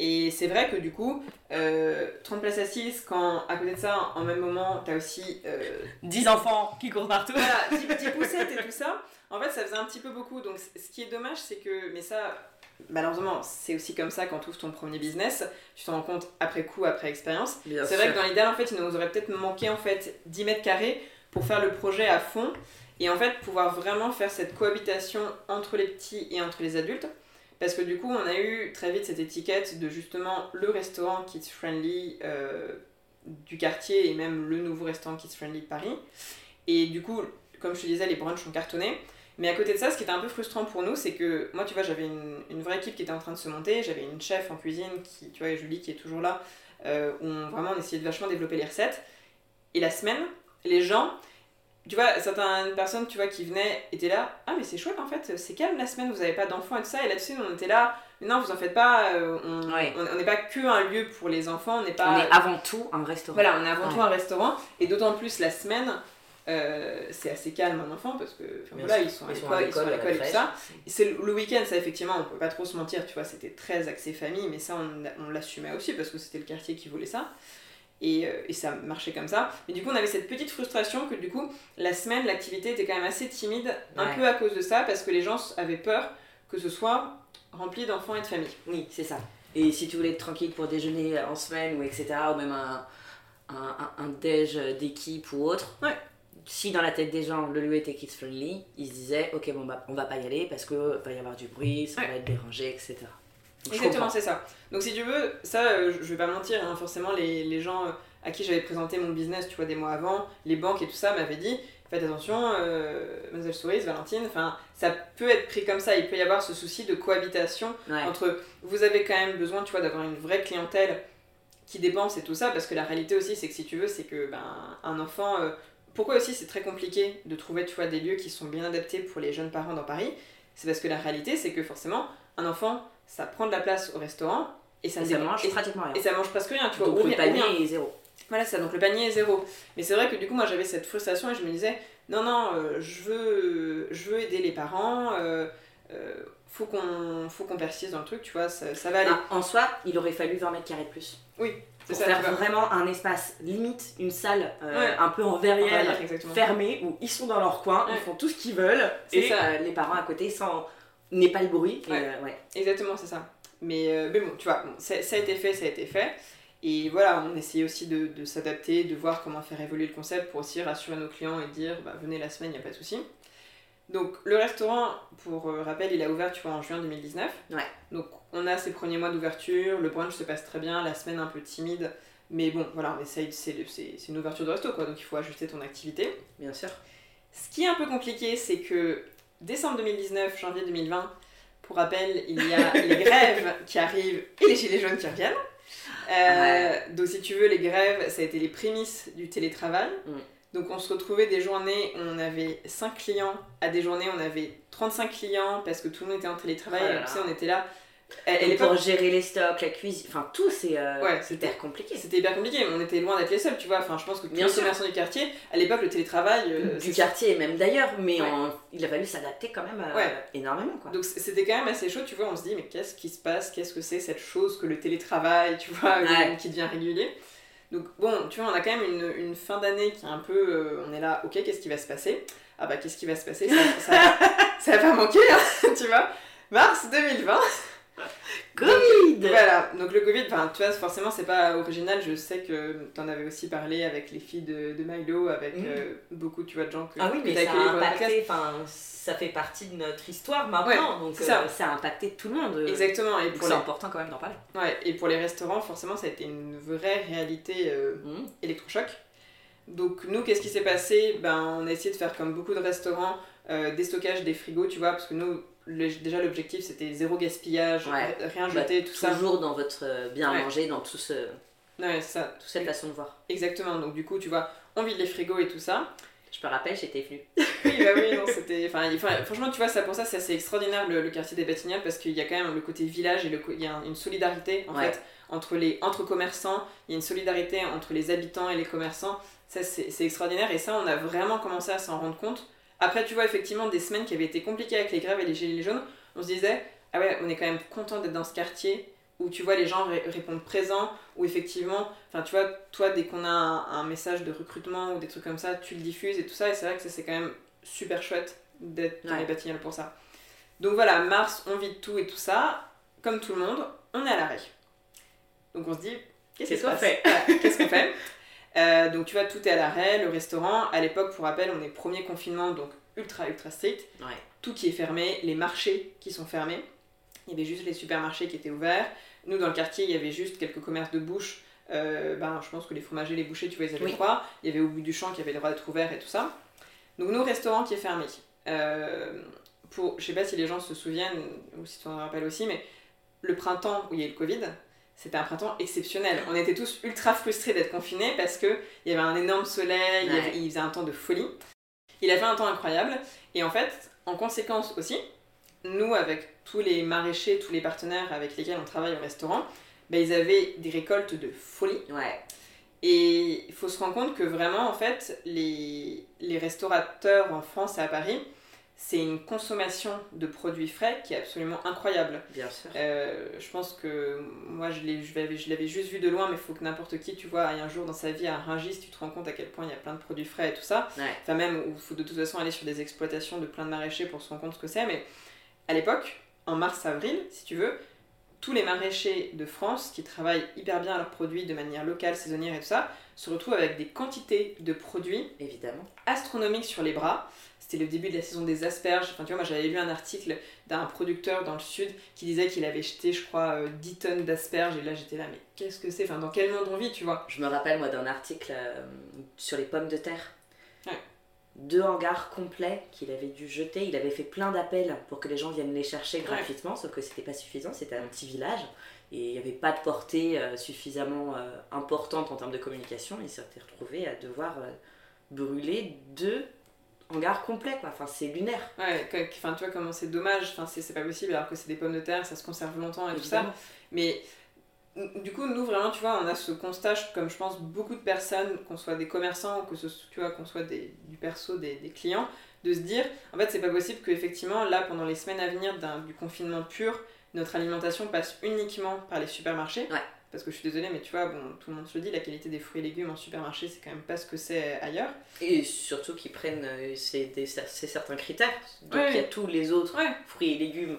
Et c'est vrai que du coup, 30 euh, places assises, quand à côté de ça, en même moment, tu as aussi 10 enfants qui courent partout. Voilà, 10 petits poussettes et tout ça. En fait, ça faisait un petit peu beaucoup. Donc, ce qui est dommage, c'est que, mais ça, malheureusement, c'est aussi comme ça quand tu ouvres ton premier business, tu t'en rends compte après coup, après expérience. C'est vrai que dans l'idéal, en fait, il nous aurait peut-être manqué en fait 10 mètres carrés pour faire le projet à fond et en fait pouvoir vraiment faire cette cohabitation entre les petits et entre les adultes. Parce que du coup, on a eu très vite cette étiquette de justement le restaurant kids friendly euh, du quartier et même le nouveau restaurant kids friendly de Paris. Et du coup, comme je te disais, les brunchs ont cartonné. Mais à côté de ça, ce qui était un peu frustrant pour nous, c'est que moi, tu vois, j'avais une, vraie équipe qui était en train de se monter. J'avais une chef en cuisine, qui, tu vois, Julie, qui est toujours là, euh, où vraiment on essayait de vachement développer les recettes. Et la semaine, les gens, tu vois, certaines personnes, tu vois, qui venaient, étaient là, ah mais c'est chouette en fait, c'est calme la semaine, vous n'avez pas d'enfants et tout ça. Et là-dessus, on était là, mais non, vous en faites pas, euh, on n'est pas que un lieu pour les enfants, on n'est pas... On est avant tout un restaurant. Voilà, on est avant tout un restaurant. Et d'autant plus la semaine, euh, c'est assez calme un enfant parce que voilà, ils sont à l'école, ils sont à l'école et tout ça. C'est le week-end, ça effectivement, on peut pas trop se mentir, tu vois, c'était très axé famille, mais ça on, on l'assumait aussi parce que c'était le quartier qui voulait ça. Et, euh, et, ça marchait comme ça. Mais du coup, on avait cette petite frustration que du coup, la semaine, l'activité était quand même assez timide, un peu à cause de ça, parce que les gens avaient peur que ce soit rempli d'enfants et de familles. Oui, c'est ça. Et si tu voulais être tranquille pour déjeuner en semaine ou etc., ou même un, un, un, un déj d'équipe ou autre, ouais si dans la tête des gens le lieu était kids friendly, ils se disaient ok bon bah on va pas y aller parce que va y avoir du bruit, ça va être dérangé, etc. Exactement c'est ça. Donc si tu veux, ça euh, je vais pas mentir, hein, forcément les, les, gens euh, à qui j'avais présenté mon business, tu vois des mois avant, les banques et tout ça m'avaient dit faites attention, euh, Mademoiselle Souris, Valentine, enfin ça peut être pris comme ça, il peut y avoir ce souci de cohabitation entre vous avez quand même besoin tu vois d'avoir une vraie clientèle qui dépense et tout ça parce que la réalité aussi c'est que si tu veux c'est que ben un enfant pourquoi aussi c'est très compliqué de trouver tu vois, des lieux qui sont bien adaptés pour les jeunes parents dans Paris? C'est parce que la réalité, c'est que forcément, un enfant, ça prend de la place au restaurant et ça, ça mange pratiquement rien. Et ça mange presque rien, tu vois. Donc le panier est zéro. Voilà, ça, donc le panier est zéro. Mais c'est vrai que du coup, moi j'avais cette frustration et je me disais, non, non, euh, je, veux, je veux aider les parents. Euh, euh, faut qu'on persiste dans le truc, tu vois, ça, ça va aller. Ah, en soi, il aurait fallu 20 mètres carrés de plus. Oui, pour faire vraiment un espace limite, une salle euh, un peu en verrière, fermée, où ils sont dans leur coin, ils font tout ce qu'ils veulent, et euh, les parents à côté sans n'est pas le bruit. Euh, Exactement, c'est ça. Mais, mais bon, tu vois, ça, a été fait, ça a été fait. Et voilà, on essayait aussi de, de s'adapter, de voir comment faire évoluer le concept pour aussi rassurer nos clients et dire bah, venez la semaine, il n'y a pas de souci. Donc le restaurant, pour rappel, il a ouvert tu vois, en juin 2019. Ouais. Donc on a ses premiers mois d'ouverture, le brunch se passe très bien, la semaine un peu timide, mais bon, voilà, on essaye, c'est une ouverture de resto, quoi, donc il faut ajuster ton activité. Bien sûr. Ce qui est un peu compliqué, c'est que décembre 2019, janvier 2020, pour rappel, il y a les grèves qui arrivent et les gilets jaunes qui reviennent. Euh, donc si tu veux, les grèves, ça a été les prémices du télétravail. Mm. Donc on se retrouvait des journées où on avait 5 clients, à des journées où on avait 35 clients parce que tout le monde était en télétravail, oh et tu sais, on était là elle, pour gérer les stocks, la cuisine, enfin tout, c'est euh, ouais, hyper compliqué. C'était hyper compliqué, on était loin d'être les seuls, tu vois. Enfin, je pense que tous les commerçants du quartier, à l'époque, le télétravail. Euh, du quartier, et même d'ailleurs, mais il a fallu s'adapter quand même euh, énormément. Quoi. Donc c'était quand même assez chaud, tu vois. On se dit, mais qu'est-ce qui se passe? Qu'est-ce que c'est cette chose que le télétravail, tu vois, qui devient régulier? Donc bon, tu vois, on a quand même une, une fin d'année qui est un peu. on est là, ok, qu'est-ce qui va se passer? Ah bah, qu'est-ce qui va se passer? Ça, ça, ça va pas manquer, hein, tu vois. Mars 2020 Covid Voilà, donc le Covid, enfin, tu vois, forcément, c'est pas original. Je sais que tu en avais aussi parlé avec les filles de, de Milo, avec mm. euh, beaucoup, tu vois, de gens que Ah oui, mais ça a impacté, enfin, ça fait partie de notre histoire maintenant, donc ça. Euh, ça. a impacté tout le monde. Euh, Exactement, et c'est important quand même d'en parler. Ouais, et pour les restaurants, forcément, ça a été une vraie réalité mm. électrochoc. Donc nous, qu'est-ce qui s'est passé? Ben, on a essayé de faire comme beaucoup de restaurants, des stockages des frigos, tu vois, parce que nous, déjà l'objectif c'était zéro gaspillage, rien bah, jeter, tout ça. Toujours dans votre euh, bien manger, dans tout ce. Ouais, ça. Toute cette façon de voir. Exactement, donc du coup, tu vois, on vide les frigos et tout ça. Je me rappelle, j'étais venue. oui, bah oui, non, c'était. Enfin, franchement, tu vois, ça pour ça, c'est assez extraordinaire le, quartier des Batignolles parce qu'il y a quand même le côté village et le, il y a une solidarité en fait entre les entre commerçants. Il y a une solidarité entre les habitants et les commerçants. Ça, c'est extraordinaire et ça, on a vraiment commencé à s'en rendre compte. Après, tu vois, effectivement, des semaines qui avaient été compliquées avec les grèves et les gilets jaunes, on se disait, ah ouais, on est quand même content d'être dans ce quartier où tu vois les gens répondent présents, où effectivement, enfin tu vois, toi dès qu'on a un, message de recrutement ou des trucs comme ça, tu le diffuses et tout ça, et c'est vrai que ça c'est quand même super chouette d'être dans les bâtiments pour ça. Donc voilà, mars, on vit tout et tout ça, comme tout le monde, on est à l'arrêt. Donc on se dit, qu'est-ce qu'on fait? Qu'est-ce qu'on fait? euh, Donc tu vois, tout est à l'arrêt, le restaurant, à l'époque, pour rappel, on est premier confinement, donc ultra ultra strict. Tout qui est fermé, les marchés qui sont fermés. Il y avait juste les supermarchés qui étaient ouverts. Nous, dans le quartier, il y avait juste quelques commerces de bouche. Euh, ben, je pense que les fromagers, les bouchers, tu vois, ils avaient le droit. Il y avait au bout du champ qui avait le droit d'être ouvert et tout ça. Donc, nous, restaurant qui est fermé. Euh, pour, je sais pas si les gens se souviennent, ou si tu en rappelles aussi, mais le printemps où il y a eu le Covid, c'était un printemps exceptionnel. On était tous ultra frustrés d'être confinés parce qu'il y avait un énorme soleil, il, faisait un temps de folie. Il a fait un temps incroyable. Et en fait, en conséquence aussi, nous, avec tous les maraîchers, tous les partenaires avec lesquels on travaille au restaurant, ben, ils avaient des récoltes de folie. Ouais. Et il faut se rendre compte que vraiment, en fait, les, les restaurateurs en France et à Paris, c'est une consommation de produits frais qui est absolument incroyable. Bien sûr. Euh, je pense que moi, je l'avais juste vu de loin, mais il faut que n'importe qui, tu vois, aille un jour dans sa vie à Rungis, tu te rends compte à quel point il y a plein de produits frais et tout ça. Enfin, même, il faut de toute façon aller sur des exploitations de plein de maraîchers pour se rendre compte ce que c'est. Mais à l'époque, en mars-avril, si tu veux, tous les maraîchers de France qui travaillent hyper bien leurs produits de manière locale, saisonnière et tout ça, se retrouvent avec des quantités de produits évidemment astronomiques sur les bras. C'était le début de la saison des asperges. Enfin, tu vois, moi j'avais lu un article d'un producteur dans le sud qui disait qu'il avait jeté, je crois, 10 euh, tonnes d'asperges. Et là j'étais là, mais qu'est-ce que c'est? Enfin, dans quel monde on vit, tu vois? Je me rappelle, moi, d'un article euh, sur les pommes de terre deux hangars complets qu'il avait dû jeter. Il avait fait plein d'appels pour que les gens viennent les chercher gratuitement, sauf que c'était pas suffisant, c'était un petit village et il n'y avait pas de portée euh, suffisamment euh, importante en termes de communication. Il s'était retrouvé à devoir brûler deux hangars complets, quoi. Enfin, c'est lunaire. Ouais, enfin, tu vois comment c'est dommage, enfin, c'est pas possible alors que c'est des pommes de terre, ça se conserve longtemps et tout ça. Mais du coup, nous vraiment, tu vois, on a ce constat, comme je pense beaucoup de personnes, qu'on soit des commerçants, que ce, tu vois, qu'on soit des, du perso, des, des, clients, de se dire, en fait, c'est pas possible qu'effectivement, là, pendant les semaines à venir du confinement pur, notre alimentation passe uniquement par les supermarchés. Ouais. Parce que je suis désolée, mais tu vois, bon, tout le monde se le dit, la qualité des fruits et légumes en supermarché, c'est quand même pas ce que c'est ailleurs. Et surtout qu'ils prennent euh, c'est certains critères. Donc il y a tous les autres fruits et légumes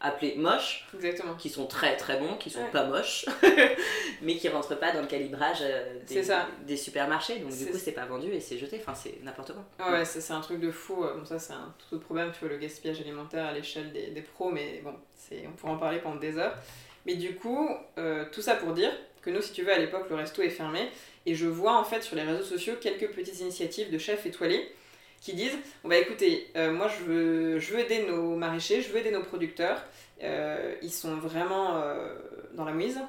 appelés moches, Exactement. qui sont très très bons, qui sont pas moches, mais qui rentrent pas dans le calibrage euh, des, des supermarchés. Donc du coup, c'est pas vendu et c'est jeté. Enfin, c'est n'importe quoi. Ouais, c'est un truc de fou. Bon, ça, c'est un tout autre problème, tu vois, le gaspillage alimentaire à l'échelle des, des, pros, mais bon, on pourrait en parler pendant des heures. Mais du coup, euh, tout ça pour dire que nous, si tu veux, à l'époque, le resto est fermé. Et je vois en fait sur les réseaux sociaux quelques petites initiatives de chefs étoilés qui disent on va écoutez, euh, moi je veux, je veux aider nos maraîchers, je veux aider nos producteurs, euh, ils sont vraiment dans la mise,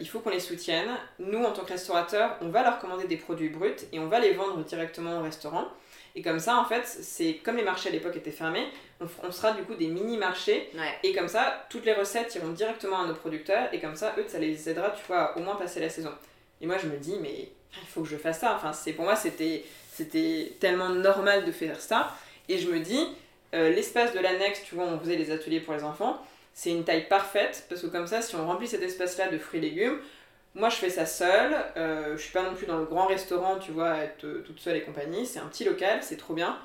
il faut qu'on les soutienne. Nous, en tant que restaurateurs, on va leur commander des produits bruts et on va les vendre directement au restaurant. Et comme ça, en fait, c'est comme les marchés à l'époque étaient fermés, on, sera du coup des mini-marchés. Et comme ça, toutes les recettes iront directement à nos producteurs. Et comme ça, eux, ça les aidera, tu vois, à au moins passer la saison. Et moi, je me dis, mais il faut que je fasse ça. Enfin, c'est pour moi, c'était c'était tellement normal de faire ça. Et je me dis, euh, l'espace de l'annexe, tu vois, on faisait des ateliers pour les enfants, c'est une taille parfaite, parce que comme ça, si on remplit cet espace-là de fruits et légumes, moi je fais ça seule, euh, je suis pas non plus dans le grand restaurant, tu vois, être euh, toute seule et compagnie, c'est un petit local, c'est trop bien.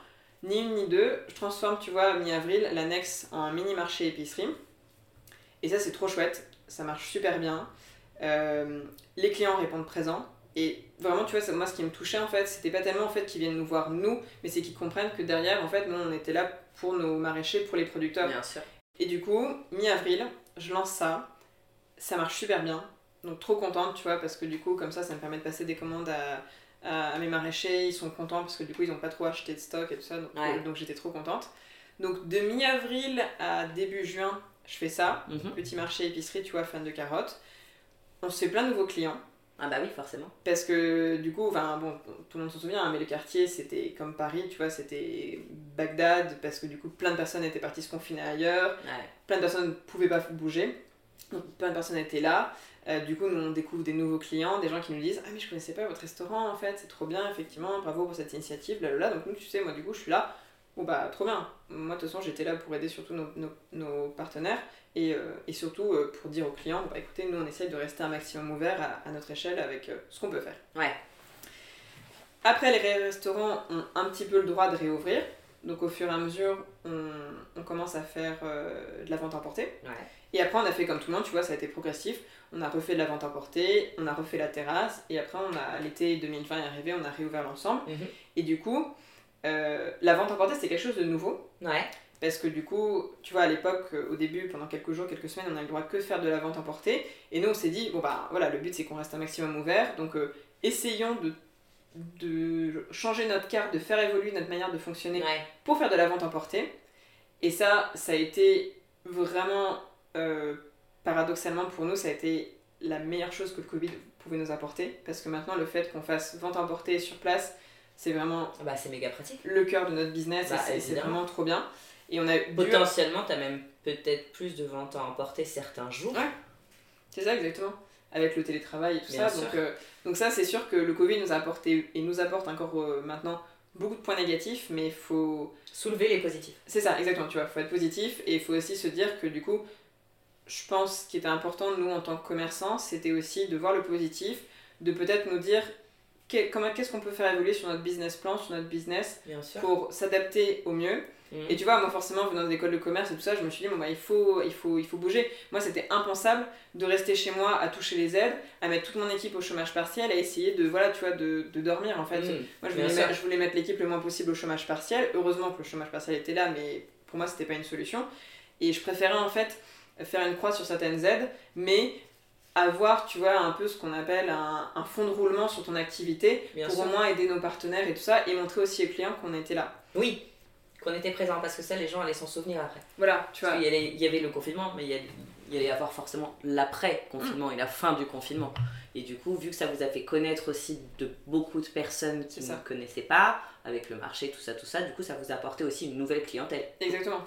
Ni une ni deux, je transforme, tu vois, mi-avril, l'annexe en mini-marché épicerie. Et ça, c'est trop chouette, ça marche super bien. les clients répondent présents, et vraiment, tu vois, moi, ce qui me touchait, en fait, c'était pas tellement en fait qu'ils viennent nous voir nous, mais c'est qu'ils comprennent que derrière, en fait, nous, on était là pour nos maraîchers, pour les producteurs. Bien sûr. Et du coup, mi-avril, je lance ça. Ça marche super bien. Donc, trop contente, tu vois, parce que du coup, comme ça, ça me permet de passer des commandes à, à, mes maraîchers. Ils sont contents parce que du coup, ils n'ont pas trop acheté de stock et tout ça. Donc, donc j'étais trop contente. Donc, de mi-avril à début juin, je fais ça. Mhm. Petit marché épicerie, tu vois, fan de carottes. On se fait plein de nouveaux clients. Ah bah oui, forcément. Parce que du coup, enfin bon, tout le monde s'en souvient, hein, mais le quartier c'était comme Paris, tu vois, c'était Bagdad, parce que du coup plein de personnes étaient parties se confiner ailleurs, plein de personnes ne pouvaient pas bouger, donc plein de personnes étaient là. Euh, du coup, nous on découvre des nouveaux clients, des gens qui nous disent Ah, mais je connaissais pas votre restaurant en fait, c'est trop bien, effectivement, bravo pour cette initiative, là, là. Donc, nous, tu sais, moi du coup, je suis là, bon bah trop bien. Moi, de toute façon, j'étais là pour aider surtout nos, nos, nos partenaires et, euh, et surtout euh, pour dire aux clients, bah écoutez, nous on essaye de rester un maximum ouvert à, à notre échelle avec ce qu'on peut faire. Ouais. Après, les restaurants ont un petit peu le droit de réouvrir. Donc au fur et à mesure, on, on commence à faire euh, de la vente emportée. Ouais. Et après, on a fait comme tout le monde, tu vois, ça a été progressif. On a refait de la vente emportée, on a refait la terrasse, et après, on a l'été 2020 est arrivé, on a réouvert l'ensemble. Mhm. Et du coup, euh, la vente emportée, c'était quelque chose de nouveau. Ouais. Parce que du coup, tu vois, à l'époque, euh, au début, pendant quelques jours, quelques semaines, on a le droit que de faire de la vente emportée. Et nous, on s'est dit, bon bah voilà, le but c'est qu'on reste un maximum ouvert. Donc euh, essayons de, de changer notre carte, de faire évoluer notre manière de fonctionner Ouais. pour faire de la vente emportée. Et ça, ça a été vraiment, euh, paradoxalement pour nous, ça a été la meilleure chose que le Covid pouvait nous apporter. Parce que maintenant, le fait qu'on fasse vente emportée sur place, c'est vraiment Bah c'est méga pratique. le cœur de notre business Bah, et c'est- vraiment trop bien. Et on a. Potentiellement, t'as même peut-être plus de ventes à emporter certains jours. Ouais. C'est ça, exactement. Avec le télétravail et tout Bien ça. sûr. Donc, euh, donc ça, c'est sûr que le Covid nous a apporté et nous apporte encore euh, maintenant beaucoup de points négatifs, mais il faut... Soulever les positifs. C'est ça, exactement, tu vois, faut être positif et il faut aussi se dire que du coup, je pense ce qui était important, nous, en tant que commerçants, c'était aussi de voir le positif, de peut-être nous dire qu'est-ce qu'on peut faire évoluer sur notre business plan, sur notre business, pour s'adapter au mieux. Mhm. Et tu vois, moi forcément, venant d'école de commerce et tout ça, je me suis dit, bon, bah, il, faut, il, faut, il faut bouger. Moi, c'était impensable de rester chez moi à toucher les aides, à mettre toute mon équipe au chômage partiel, à essayer de, voilà, tu vois, de, de dormir en fait. Mhm. Moi, je voulais, mettre, je voulais mettre l'équipe le moins possible au chômage partiel. Heureusement que le chômage partiel était là, mais pour moi, c'était pas une solution. Et je préférais en fait faire une croix sur certaines aides, mais avoir, tu vois, un peu ce qu'on appelle un, un fond de roulement sur ton activité Bien pour sûr. au moins aider nos partenaires et tout ça, et montrer aussi aux clients qu'on était là. Oui, qu'on était présent parce que ça, les gens allaient s'en souvenir après. Voilà, tu vois. Y, il y avait le confinement, mais il y allait, y avoir forcément l'après-confinement et la fin du confinement. Et du coup, vu que ça vous a fait connaître aussi de beaucoup de personnes qui ne connaissaient pas, avec le marché, tout ça, tout ça, du coup, ça vous a apporté aussi une nouvelle clientèle. Exactement.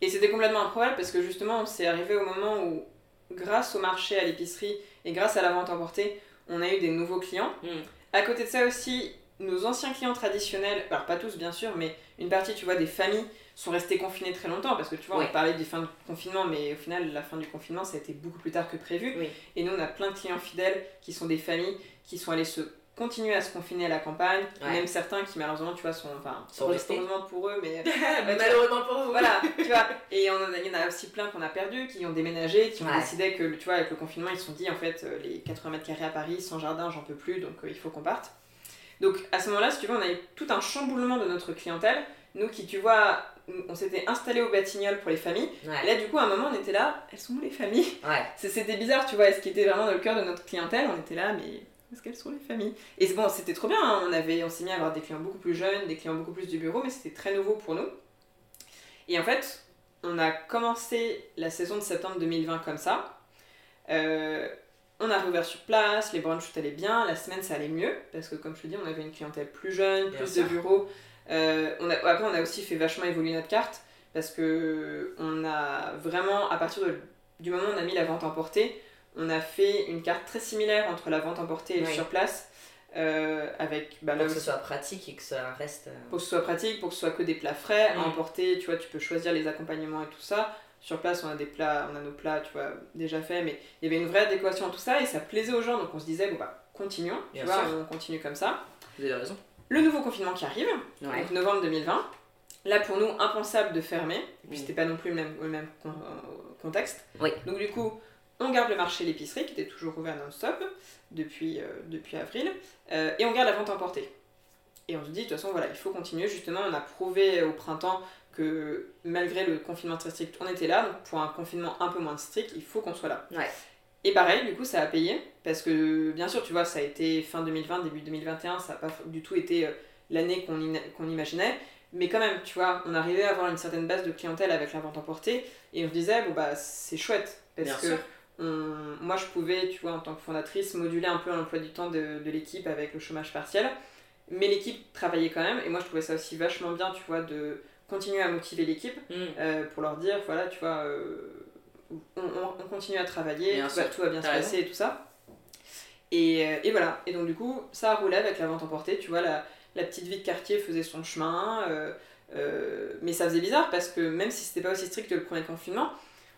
Et c'était complètement improbable parce que justement, c'est arrivé au moment où, grâce au marché, à l'épicerie et grâce à la vente emportée, on a eu des nouveaux clients. Mm. À côté de ça aussi, nos anciens clients traditionnels, alors pas tous bien sûr, mais une partie, tu vois, des familles sont restées confinées très longtemps parce que tu vois, Oui. on parlait des fins de confinement, mais au final, la fin du confinement, ça a été beaucoup plus tard que prévu. Oui. Et nous, on a plein de clients fidèles qui sont des familles qui sont allées se continuer à se confiner à la campagne, Ouais. même certains qui malheureusement, tu vois, sont, enfin, heureusement pour eux, mais Malheureusement pour vous. voilà, tu vois. Et on en a- il y en a aussi plein qu'on a perdu, qui ont déménagé, qui ont Ouais. décidé que, tu vois, avec le confinement, ils se sont dit, en fait, euh, les 80 mètres carrés à Paris, sans jardin, j'en peux plus, donc euh, il faut qu'on parte. Donc à ce moment-là, si tu veux, on a eu tout un chamboulement de notre clientèle. Nous qui, tu vois, on s'était installés au Batignolles pour les familles. Et là, du coup, à un moment, on était là, elles sont où les familles? Ouais. C'était bizarre, tu vois, et ce qui était vraiment dans le cœur de notre clientèle, on était là, mais est-ce qu'elles sont les familles Et bon, c'était trop bien, hein, on, avait, on s'est mis à avoir des clients beaucoup plus jeunes, des clients beaucoup plus du bureau, mais c'était très nouveau pour nous. Et en fait, on a commencé la saison de septembre 2020 comme ça. Euh, on a réouvert sur place, les brunchs tout allait bien, la semaine ça allait mieux, parce que comme je te dis, on avait une clientèle plus jeune, plus de bureaux. Euh, on a, après, on a aussi fait vachement évoluer notre carte, parce que on a vraiment, à partir de- du moment où on a mis la vente emportée, on a fait une carte très similaire entre la vente emportée et le Oui. sur place, euh, avec bah, Pour que ce soit pratique et que ça reste. euh, pour que ce soit pratique, pour que ce soit que des plats frais, à Mm. emporter, tu vois, tu peux choisir les accompagnements et tout ça. Sur place, on a des plats, on a nos plats, tu vois, déjà faits, mais il y avait une vraie adéquation à tout ça et ça plaisait aux gens, donc on se disait, bon bah, continuons, tu vois, on continue comme ça. Vous avez raison. Le nouveau confinement qui arrive, Ouais. donc novembre 2020, là pour nous, impensable de fermer, et puis Mm. c'était pas non plus le même, le même con- euh, contexte. Oui. Donc du coup, on garde le marché l'épicerie qui était toujours ouvert non-stop depuis, euh, depuis avril, euh, et on garde la vente emportée. Et on se dit, de toute façon, voilà, il faut continuer. Justement, on a prouvé au printemps que malgré le confinement très strict, on était là. Donc pour un confinement un peu moins strict, il faut qu'on soit là. Ouais. Et pareil, du coup, ça a payé. Parce que, bien sûr, tu vois, ça a été fin 2020, début 2021, ça n'a pas du tout été euh, l'année qu'on ina- qu'on imaginait. Mais quand même, tu vois, on arrivait à avoir une certaine base de clientèle avec la vente emportée. Et on se disait, bon, bah, c'est chouette. Parce Bien que sûr. Moi, je pouvais, tu vois, en tant que fondatrice, moduler un peu l'emploi du temps de, de l'équipe avec le chômage partiel. Mais l'équipe travaillait quand même, et moi, je trouvais ça aussi vachement bien, tu vois, de continuer à motiver l'équipe Mm. euh, pour leur dire, voilà, tu vois, euh, on, on- on continue à travailler, Bien tout va, sûr, tout va bien se passer et tout ça. Et, euh, et voilà, et donc du coup, ça roulait avec la vente emportée, tu vois, la, la petite vie de quartier faisait son chemin, euh, mais ça faisait bizarre parce que même si c'était pas aussi strict que le premier confinement,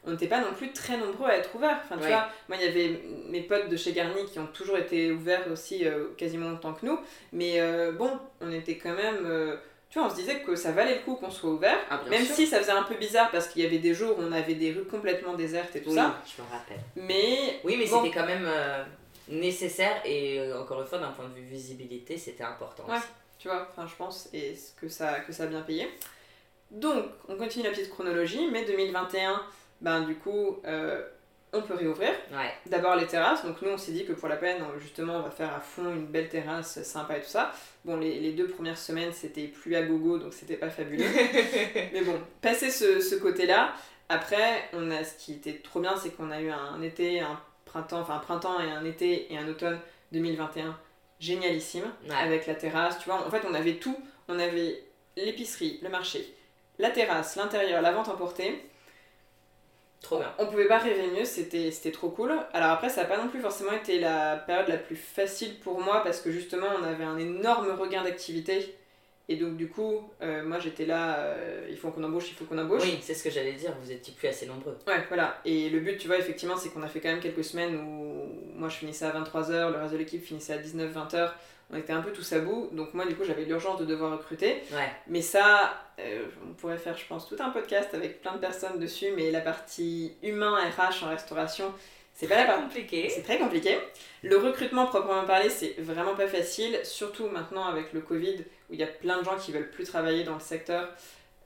on n'était pas non plus très nombreux à être ouverts. Enfin, tu Ouais. vois, moi, il y avait mes potes de chez Garni qui ont toujours été ouverts aussi euh, quasiment autant que nous, mais euh, bon, on était quand même. euh, tu vois, on se disait que ça valait le coup qu'on soit ouvert, Ah, même sûr. si ça faisait un peu bizarre parce qu'il y avait des jours où on avait des rues complètement désertes et tout Oui, ça, je me rappelle. mais Oui, mais Bon. c'était quand même euh, nécessaire et encore une fois, d'un point de vue visibilité, c'était important. Ouais. aussi. tu vois, enfin je pense, et que ça, que ça a bien payé. Donc, on continue la petite chronologie, mai 2021, ben du coup, euh, on peut réouvrir. Ouais. D'abord les terrasses, donc nous on s'est dit que pour la peine, justement, on va faire à fond une belle terrasse sympa et tout ça. Bon, les, les deux premières semaines c'était plus à gogo, donc c'était pas fabuleux. Mais bon, passé ce, ce côté-là, après, on a, ce qui était trop bien, c'est qu'on a eu un été, un printemps, enfin un printemps et un été et un automne 2021 génialissime Ouais. avec la terrasse, tu vois. En fait, on avait tout. On avait l'épicerie, le marché, la terrasse, l'intérieur, la vente emportée. Trop bien. On pouvait pas rêver mieux, c'était trop cool. Alors après, ça n'a pas non plus forcément été la période la plus facile pour moi parce que justement, on avait un énorme regain d'activité. Et donc, du coup, euh, moi j'étais là, euh, il faut qu'on embauche, il faut qu'on embauche. Oui, c'est ce que j'allais dire, vous étiez plus assez nombreux. Ouais, voilà. Et le but, tu vois, effectivement, c'est qu'on a fait quand même quelques semaines où moi je finissais à 23h, le reste de l'équipe finissait à 19-20h. On était un peu tous à bout. Donc, moi, du coup, j'avais l'urgence de devoir recruter. Ouais. Mais ça, euh, on pourrait faire, je pense, tout un podcast avec plein de personnes dessus. Mais la partie humain, RH en restauration, c'est pas la partie. compliqué. C'est très compliqué. Le recrutement proprement parlé, c'est vraiment pas facile, surtout maintenant avec le Covid, où il y a plein de gens qui veulent plus travailler dans le secteur.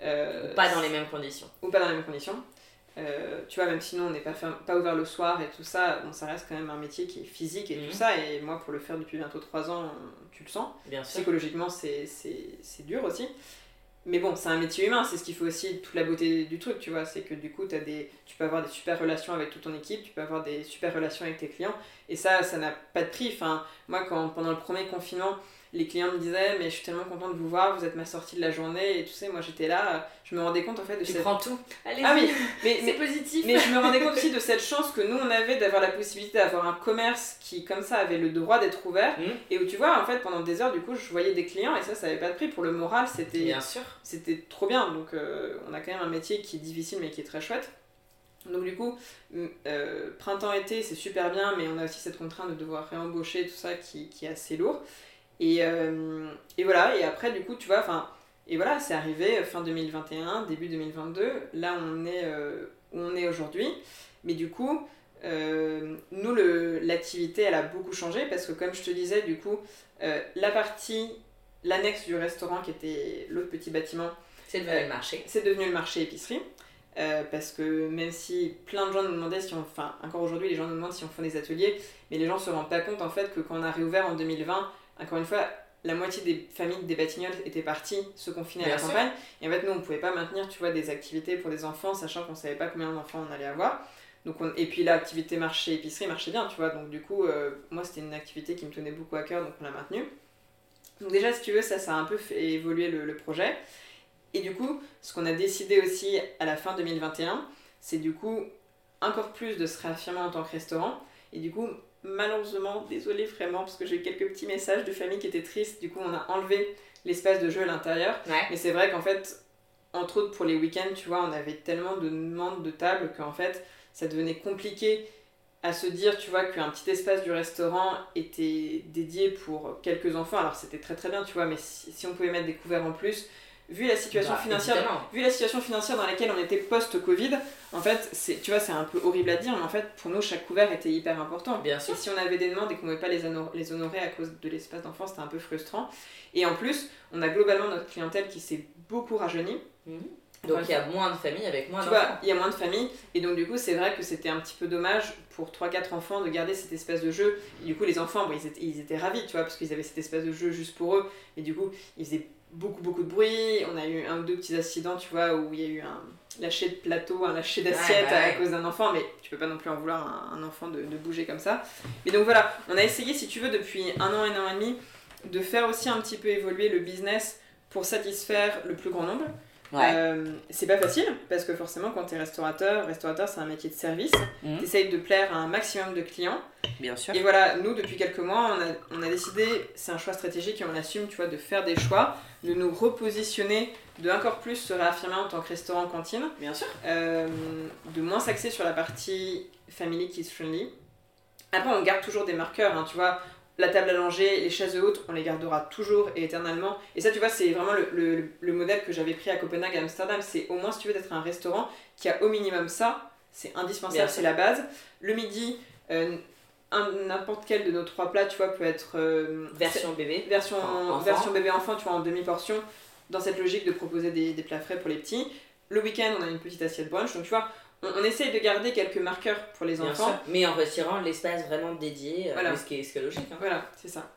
Euh, Pas dans les mêmes conditions. ou pas dans les mêmes conditions. Euh, tu vois, même sinon on n'est pas, pas ouvert le soir et tout ça, bon, ça reste quand même un métier qui est physique et Mhm. tout ça. Et moi, pour le faire depuis bientôt 3 ans, tu le sens. Bien sûr. Psychologiquement, c'est dur aussi. Mais bon, c'est un métier humain, c'est ce qui fait aussi toute la beauté du truc, tu vois. C'est que du coup, as des, tu peux avoir des super relations avec toute ton équipe, tu peux avoir des super relations avec tes clients. Et ça, ça n'a pas de prix. Enfin, moi, quand, pendant le premier confinement, les clients me disaient Mais je suis tellement contente de vous voir, vous êtes ma sortie de la journée. Et tu sais, moi j'étais là, je me rendais compte en fait de Tu cette. prends tout. Allez, Ah oui, mais, c'est mais, positif. mais je me rendais compte aussi de cette chance que nous on avait d'avoir la possibilité d'avoir un commerce qui, comme ça, avait le droit d'être ouvert. Mhm. Et où tu vois, en fait, pendant des heures, du coup, je voyais des clients et ça, ça avait pas de prix. Pour le moral, c'était Bien sûr. c'était trop bien. Donc, euh, on a quand même un métier qui est difficile mais qui est très chouette. Donc, du coup, euh, printemps-été, c'est super bien, mais on a aussi cette contrainte de devoir réembaucher, tout ça qui, qui est assez lourd. Et, euh, et voilà, et après, du coup, tu vois, enfin, et voilà, c'est arrivé fin 2021, début 2022. Là, on est euh, où on est aujourd'hui. Mais du coup, euh, nous, l'activité, elle a beaucoup changé parce que, comme je te disais, du coup, euh, la partie, l'annexe du restaurant qui était l'autre petit bâtiment, C'est devenu le marché. c'est devenu le marché épicerie. Euh, parce que même si plein de gens nous demandaient si on. Enfin, encore aujourd'hui, les gens nous demandent si on fait des ateliers, mais les gens se rendent pas compte en fait que quand on a réouvert en 2020, encore une fois, la moitié des familles des Batignolles étaient parties se confiner à la sûr. campagne. Et en fait, nous, on pouvait pas maintenir, tu vois, des activités pour des enfants, sachant qu'on savait pas combien d'enfants on allait avoir. Donc on- Et puis l'activité marché épicerie marchait bien, tu vois. Donc du coup, euh, moi, c'était une activité qui me tenait beaucoup à cœur, donc on l'a maintenue. Donc déjà, si tu veux, ça, ça a un peu fait évoluer le, le projet. Et du coup, ce qu'on a décidé aussi à la fin 2021, c'est du coup encore plus de se réaffirmer en tant que restaurant. Et du coup, malheureusement, désolé vraiment, parce que j'ai eu quelques petits messages de famille qui étaient tristes. Du coup, on a enlevé l'espace de jeu à l'intérieur. Ouais. Mais c'est vrai qu'en fait, entre autres pour les week-ends, tu vois, on avait tellement de demandes de tables qu'en fait, ça devenait compliqué à se dire, tu vois, qu'un petit espace du restaurant était dédié pour quelques enfants. Alors c'était très très bien, tu vois, mais si, si on pouvait mettre des couverts en plus, vu la situation Bah, financière évidemment. vu la situation financière dans laquelle on était post-Covid, en fait, c'est, tu vois, c'est un peu horrible à dire, mais en fait, pour nous, chaque couvert était hyper important. Bien sûr. Et si on avait des demandes et qu'on ne pouvait pas les, honor- les honorer à cause de l'espace d'enfant, c'était un peu frustrant. Et en plus, on a globalement notre clientèle qui s'est beaucoup rajeunie. Mhm. Donc il y a moins de familles avec moins Tu d'enfants. vois, il y a moins de familles, et donc du coup, c'est vrai que c'était un petit peu dommage pour 3-4 enfants de garder cet espace de jeu. Et du coup, les enfants, bon, ils, étaient, ils étaient ravis, tu vois, parce qu'ils avaient cet espace de jeu juste pour eux, et du coup, ils faisaient beaucoup, beaucoup de bruit. On a eu un ou deux petits accidents, tu vois, où il y a eu un lâcher de plateau, un lâcher d'assiette bah à cause d'un enfant, mais tu peux pas non plus en vouloir à un, un enfant de, de bouger comme ça. Mais donc voilà, on a essayé, si tu veux, depuis un an, un an et demi, de faire aussi un petit peu évoluer le business pour satisfaire le plus grand nombre. Ouais. Euh, c'est pas facile parce que forcément quand t'es restaurateur, restaurateur c'est un métier de service, Mhm. t'essayes de plaire à un maximum de clients Bien sûr. et voilà, nous depuis quelques mois on a, on a décidé, c'est un choix stratégique et on assume tu vois de faire des choix, de nous repositionner, de encore plus se réaffirmer en tant que restaurant cantine, Bien sûr. euh, de moins s'axer sur la partie family kids friendly. Après on garde toujours des marqueurs, hein, tu vois, la table à langer, les chaises hautes, on les gardera toujours et éternellement. Et ça, tu vois, c'est vraiment le, le- le modèle que j'avais pris à Copenhague et à Amsterdam. C'est au moins, si tu veux, d'être un restaurant qui a au minimum ça. C'est indispensable, c'est la base. Le midi, euh, n'importe quel de nos trois plats, tu vois, peut être euh, Version bébé. version, Enfin, enfant. version bébé-enfant, tu vois, en demi-portion, dans cette logique de proposer des, des plats frais pour les petits. Le week-end, on a une petite assiette brunch. Donc, tu vois, on, on essaye de garder quelques marqueurs pour les enfants. Mais en retirant l'espace vraiment dédié, euh, Voilà. ce, qui est, ce qui est logique. hein. Voilà, c'est ça.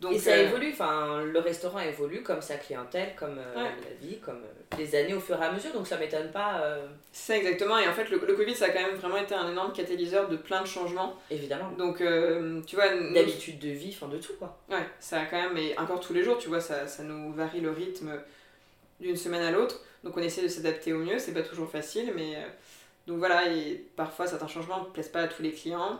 Donc, et ça euh, évolue, enfin, le restaurant évolue comme sa clientèle, comme euh, Ouais. la vie, comme euh, les années au fur et à mesure, donc ça m'étonne pas, C'est exactement, et en fait le, le Covid ça a quand même vraiment été un énorme catalyseur de plein de changements. évidemment. Donc tu vois, nous- D'habitude de vie, enfin de tout quoi. ouais, ça a quand même, et encore tous les jours, tu vois, ça, ça nous varie le rythme d'une semaine à l'autre. Donc on essaie de s'adapter au mieux, c'est pas toujours facile, mais donc voilà, et parfois certains changements ne plaisent pas à tous les clients.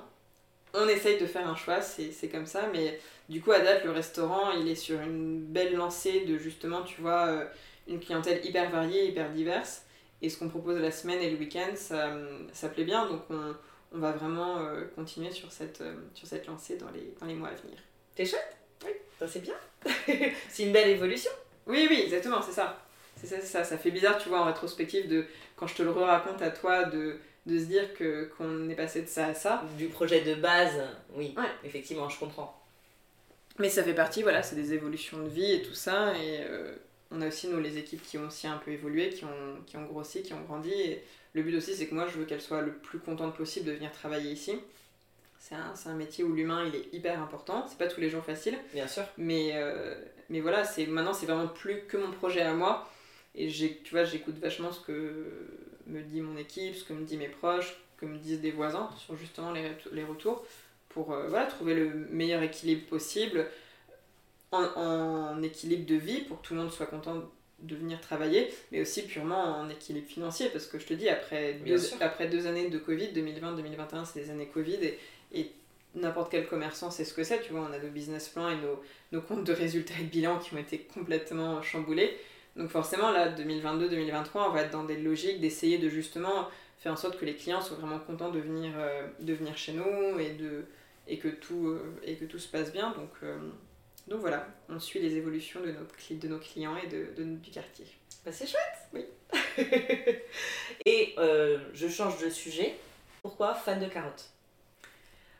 On essaye de faire un choix, c'est c'est comme ça, mais du coup à date le restaurant il est sur une belle lancée de justement, tu vois, euh, une clientèle hyper variée, hyper diverse. Et ce qu'on propose la semaine et le week-end, ça, ça plaît bien, donc on, on va vraiment euh, continuer sur cette, euh, sur cette lancée dans les, dans les mois à venir. T'es chouette? Oui. Ça c'est bien. c'est une belle évolution. Oui, oui, exactement, c'est ça. C'est ça, c'est ça. Ça fait bizarre, tu vois, en rétrospective, de, quand je te le raconte à toi, de, de se dire que qu'on est passé de ça à ça. Du projet de base, oui, Ouais. effectivement, je comprends. Mais ça fait partie, voilà, c'est des évolutions de vie et tout ça. Et euh, on a aussi, nous, les équipes qui ont aussi un peu évolué, qui ont, qui ont grossi, qui ont grandi. Et le but aussi, c'est que moi, je veux qu'elles soient le plus contentes possible de venir travailler ici. C'est un, c'est un métier où l'humain, il est hyper important. C'est pas tous les jours facile. Bien sûr. Mais, euh, mais voilà, c'est maintenant c'est vraiment plus que mon projet à moi. Et j'ai, tu vois, j'écoute vachement ce que me dit mon équipe, ce que me disent mes proches, ce que me disent des voisins sur justement les, les retours pour euh, voilà, trouver le meilleur équilibre possible en, en équilibre de vie pour que tout le monde soit content de venir travailler, mais aussi purement en équilibre financier parce que je te dis, après, Bien deux, sûr. après deux années de Covid, 2020-2021, c'est des années Covid et, et n'importe quel commerçant sait ce que c'est, tu vois, on a nos business plans et nos, nos comptes de résultats et de bilan qui ont été complètement chamboulés. Donc forcément, là, 2022-2023, on va être dans des logiques d'essayer de justement faire en sorte que les clients soient vraiment contents de venir, euh, de venir chez nous et, de, et, que tout, euh, et que tout se passe bien. Donc, euh, donc voilà, on suit les évolutions de nos, de nos clients et de, de- du quartier. Bah, c'est chouette. Oui. Et je change de sujet. Pourquoi fan de carottes?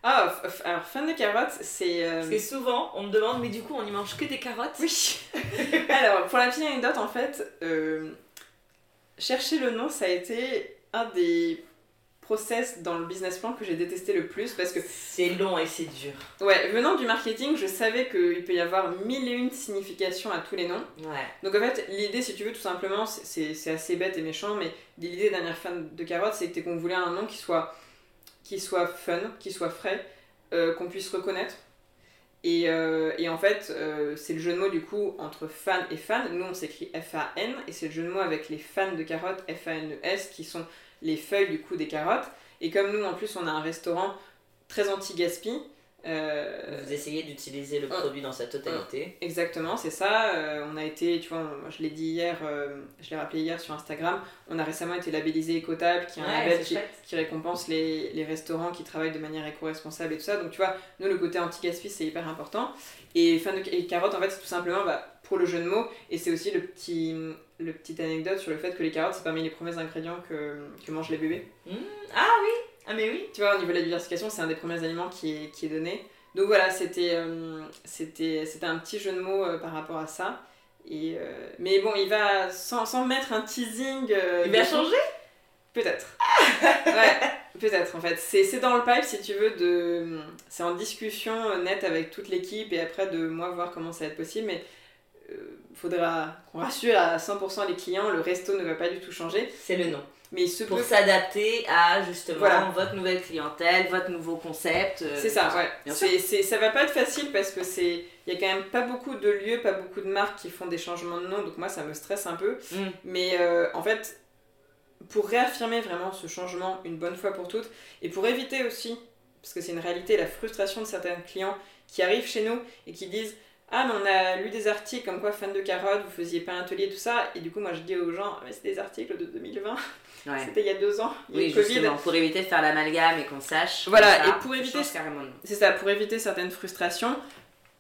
Ah, alors fan de carottes, c'est... euh, Parce que souvent, on me demande, mais du coup, on y mange que des carottes? Oui. Alors, pour la petite anecdote, en fait, euh, chercher le nom, ça a été un des process dans le business plan que j'ai détesté le plus parce que, C'est long et c'est dur. ouais, venant du marketing, je savais qu'il peut y avoir mille et une significations à tous les noms. Ouais. Donc en fait, l'idée, si tu veux, tout simplement, c'est- assez bête et méchant, mais l'idée dernière fan de carottes, c'était qu'on voulait un nom qui soit, qui soit fun, qui soit frais, euh, qu'on puisse reconnaître. Et, euh, et en fait, euh, c'est le jeu de mots du coup entre fan et fan. Nous, on s'écrit F-A-N, et c'est le jeu de mots avec les fans de carottes, F-A-N-E-S, qui sont les feuilles du coup des carottes. Et comme nous, en plus, on a un restaurant très anti-gaspi, euh, Vous essayez d'utiliser le produit dans sa totalité. Exactement, c'est ça. Euh, on a été, tu vois, on- je l'ai dit hier, euh, je l'ai rappelé hier sur Instagram, on a récemment été labellisé Écotable, qui est un Ouais, label qui, récompense les, les restaurants qui travaillent de manière éco-responsable et tout ça. Donc, tu vois, nous, le côté anti-gaspi, c'est hyper important. Et de et carottes, en fait, c'est tout simplement bah, pour le jeu de mots. Et c'est aussi le petit, le petite anecdote sur le fait que les carottes, c'est parmi les premiers ingrédients que, que mangent les bébés. Ah oui Ah mais oui Tu vois, au niveau de la diversification, c'est un des premiers aliments qui est, qui est donné. Donc voilà, c'était euh, c'était un petit jeu de mots euh, par rapport à ça. Et, euh, mais bon, il va, sans, sans mettre un teasing... Il va changer? Peut-être. ouais, peut-être en fait. C'est dans le pipe, si tu veux, de... C'est en discussion nette avec toute l'équipe et après de moi voir comment ça va être possible. Mais faudra qu'on rassure à 100% les clients, le resto ne va pas du tout changer. C'est le nom. Mais Pour s'adapter à justement Voilà. votre nouvelle clientèle, votre nouveau concept. euh, C'est ça, ouais. Bien C'est, c'est- ça va pas être facile parce que c'est, il y a quand même pas beaucoup de lieux, pas beaucoup de marques qui font des changements de nom, donc moi ça me stresse un peu. Mm. Mais euh, en fait, pour réaffirmer vraiment ce changement une bonne fois pour toutes, et pour éviter aussi, parce que c'est une réalité, la frustration de certains clients qui arrivent chez nous et qui disent ah mais on a lu des articles comme quoi fan de carottes, vous faisiez pas un atelier tout ça, et du coup moi je dis aux gens Ah, mais c'est des articles de 2020, Ouais. c'était il y a deux ans, il y a Oui, eu le Covid. justement, pour éviter de faire l'amalgame et qu'on sache. Voilà, ça, et pour on éviter-. C'est ça, pour éviter certaines frustrations,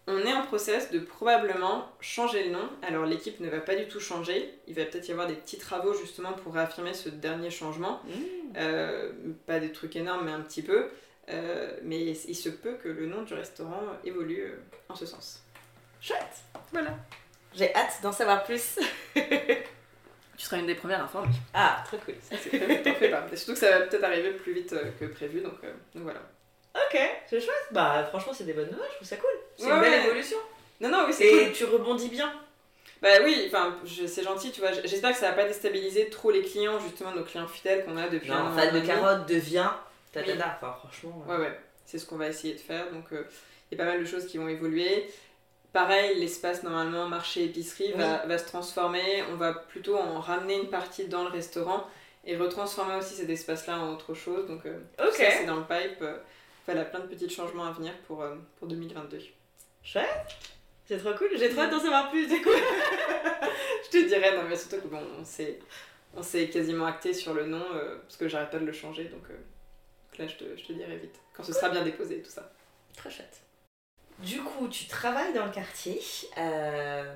on est en process de probablement changer le nom. Alors l'équipe ne va pas du tout changer, il va peut-être y avoir des petits travaux justement pour réaffirmer ce dernier changement. Mmh. Euh, pas des trucs énormes, mais un petit peu. Euh, mais il se peut que le nom du restaurant évolue euh, en ce sens. Chouette Voilà. J'ai hâte d'en savoir plus. Tu seras une des premières informées. Ah, trop cool. Ça, c'est prévu, t'en fais pas. Et surtout que ça va peut-être arriver plus vite euh, que prévu, donc, euh, donc voilà. Ok, c'est chouette. Bah, franchement, c'est des bonnes nouvelles, je trouve ça cool. C'est Ouais, une belle ouais. évolution. Non, non, oui, c'est Et cool. tu rebondis bien. Bah oui, enfin, c'est gentil, tu vois. J'espère que ça va pas déstabiliser trop les clients, justement, nos clients fidèles qu'on a depuis Non, fan un de carottes devient tatata. Oui. Enfin, franchement. euh, Ouais, ouais, c'est ce qu'on va essayer de faire. Donc, euh, il y a pas mal de choses qui vont évoluer. Pareil, l'espace normalement marché-épicerie va, va se transformer. On va plutôt en ramener une partie dans le restaurant et retransformer aussi cet espace-là en autre chose. Donc, euh, tout Ok. ça, c'est dans le pipe. Euh, Voilà, plein de petits changements à venir pour, euh, pour 2022. Chouette. C'est trop cool. J'ai trop hâte d'en savoir plus. du coup. Je te dirais, non, mais surtout que bon, on s'est, on s'est quasiment acté sur le nom euh, parce que j'arrête pas de le changer. Donc, euh, donc là, je te, je te dirai vite. Quand ce sera bien déposé tout ça. Très chouette. Du coup, tu travailles dans le quartier. Euh,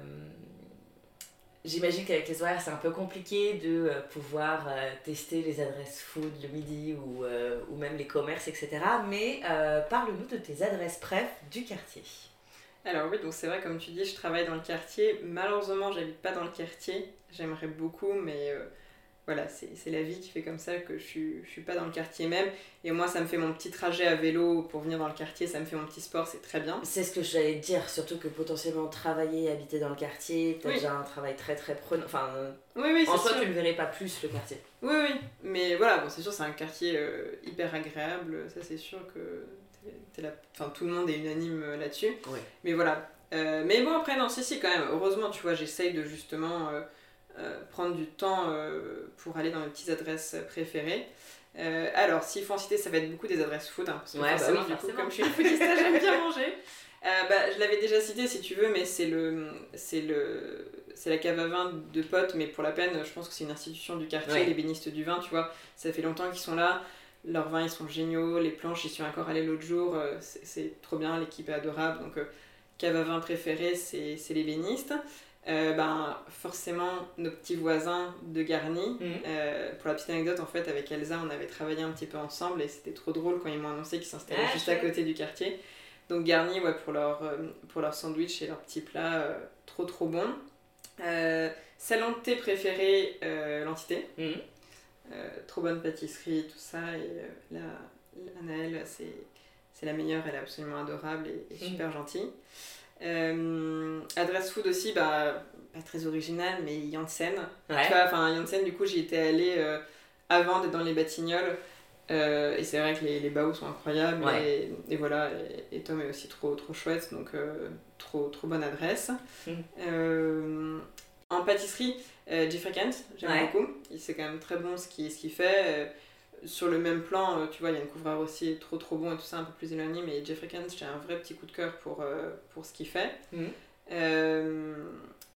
J'imagine qu'avec les horaires, c'est un peu compliqué de euh, pouvoir euh, tester les adresses food le midi ou, même les commerces, etc. Mais parle-nous de tes adresses préf du quartier. Alors oui, donc c'est vrai, comme tu dis, je travaille dans le quartier. Malheureusement, j'habite pas dans le quartier. J'aimerais beaucoup, mais voilà, c'est la vie qui fait comme ça que je suis, je suis pas dans le quartier même. Et moi, ça me fait mon petit trajet à vélo pour venir dans le quartier, ça me fait mon petit sport, c'est très bien. C'est ce que j'allais te dire, surtout que potentiellement travailler, habiter dans le quartier, t'as Oui. déjà un travail très très prenant. Enfin, Oui, oui, en soi, tu ne verrais pas plus le quartier. Oui, oui, mais voilà, bon, c'est sûr, c'est un quartier euh, hyper agréable, ça c'est sûr que t'es- t'es là- enfin, tout le monde est unanime euh, là-dessus. Mais voilà. Euh, mais bon, après, non, si, si, quand même, heureusement, tu vois, j'essaye de justement prendre du temps euh, pour aller dans mes petites adresses préférées. Euh, alors, s'il faut en citer, ça va être beaucoup des adresses food, hein, parce que Ouais, bah forcément, oui, coup, comme je suis une foodista, j'aime bien manger. Euh, bah, je l'avais déjà cité si tu veux, mais c'est le, c'est le, c'est la cave à vin de potes, mais pour la peine, je pense que c'est une institution du quartier, Ouais. les bénistes du vin, tu vois, ça fait longtemps qu'ils sont là. Leurs vins, ils sont géniaux. Les planches, j'y suis encore allée l'autre jour. euh, c'est trop bien, l'équipe est adorable. Donc, euh, cave à vin préféré, c'est c'est les bénistes. Euh, ben, forcément, nos petits voisins de Garni. Mhm. Euh, pour la petite anecdote, en fait, avec Elsa, on avait travaillé un petit peu ensemble et c'était trop drôle quand ils m'ont annoncé qu'ils s'installaient Ah, juste à côté du quartier. Donc, Garni, ouais, pour leur, euh, pour leur sandwich et leurs petits plats, trop trop bon. Salon de thé préféré, l'entité. Mhm. Trop bonne pâtisserie, tout ça. Et la Naël, c'est, la meilleure, elle est absolument adorable et, et super gentille. Euh, adresse food aussi, bah, pas très original, mais Janssen. Ouais. Tu vois, enfin, Janssen, du coup, j'y étais allée euh, avant d'être dans les Batignolles. Euh, et c'est vrai que les, les baos sont incroyables. Ouais. Et, et voilà, et, et Tom est aussi trop, trop chouette, donc trop, trop bonne adresse. Euh, en pâtisserie, Jeffrey Kent, j'aime Ouais. beaucoup. Il C'est quand même très bon ce qu'il ce qu'il fait. Sur le même plan, euh, tu vois, il y a une couvreur aussi trop trop bon et tout ça, un peu plus éloigné, mais Jeffrey Kent, j'ai un vrai petit coup de cœur pour, euh, pour ce qu'il fait. Mhm. Euh,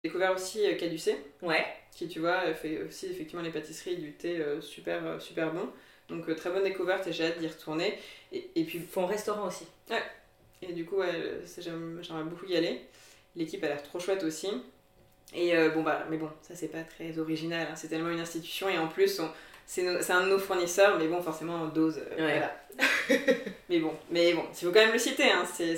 découvert aussi euh, Caducé, Ouais. qui tu vois fait aussi effectivement les pâtisseries du thé euh, super, euh, super bon. Donc très bonne découverte et j'ai hâte d'y retourner. Et, et puis font restaurant aussi. et du coup, ouais, j'aimerais beaucoup y aller. L'équipe a l'air trop chouette aussi. Et bon, bah, mais bon, ça c'est pas très original, hein. c'est tellement une institution et en plus, on- c'est un de nos fournisseurs, mais bon, forcément, en dose. euh, Ouais. voilà. mais bon, mais bon, il faut quand même le citer, hein. c'est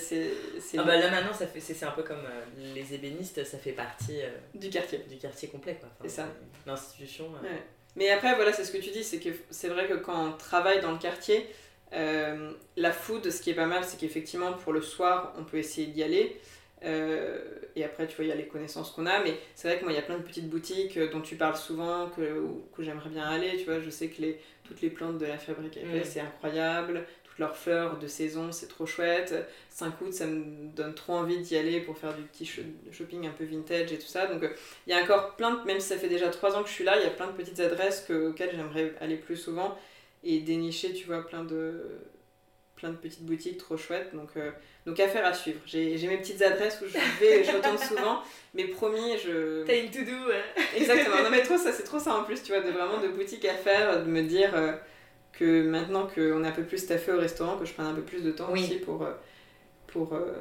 Ah bah là maintenant, ça fait, c'est, un peu comme euh, les ébénistes, ça fait partie euh, du quartier. du quartier complet. Quoi. Enfin, C'est ça. L'institution. Ouais. Mais après, voilà, c'est ce que tu dis, c'est que c'est vrai que quand on travaille dans le quartier, la food, ce qui est pas mal, c'est qu'effectivement, pour le soir, on peut essayer d'y aller. Euh, et après, tu vois, il y a les connaissances qu'on a, mais c'est vrai que moi, il y a plein de petites boutiques euh, dont tu parles souvent, que, que j'aimerais bien aller, tu vois, je sais que les, toutes les plantes de la fabrique Mm. c'est incroyable, toutes leurs fleurs de saison, c'est trop chouette, 5 août, ça me donne trop envie d'y aller pour faire du petit sh- shopping un peu vintage et tout ça, donc euh, il y a encore plein de, même si ça fait déjà 3 ans que je suis là, il y a plein de petites adresses que, auxquelles j'aimerais aller plus souvent, et dénicher, tu vois, plein de plein de petites boutiques trop chouettes, donc... euh, donc affaire à suivre. J'ai mes petites adresses où je vais, je retourne souvent, mais promis, je... T'as une to-do ouais. Exactement. Non mais trop ça, c'est trop ça en plus, tu vois, de vraiment de boutique à faire, de me dire euh, que maintenant qu'on est un peu plus staffé au restaurant, que je prenne un peu plus de temps Oui. aussi pour, euh, pour, euh,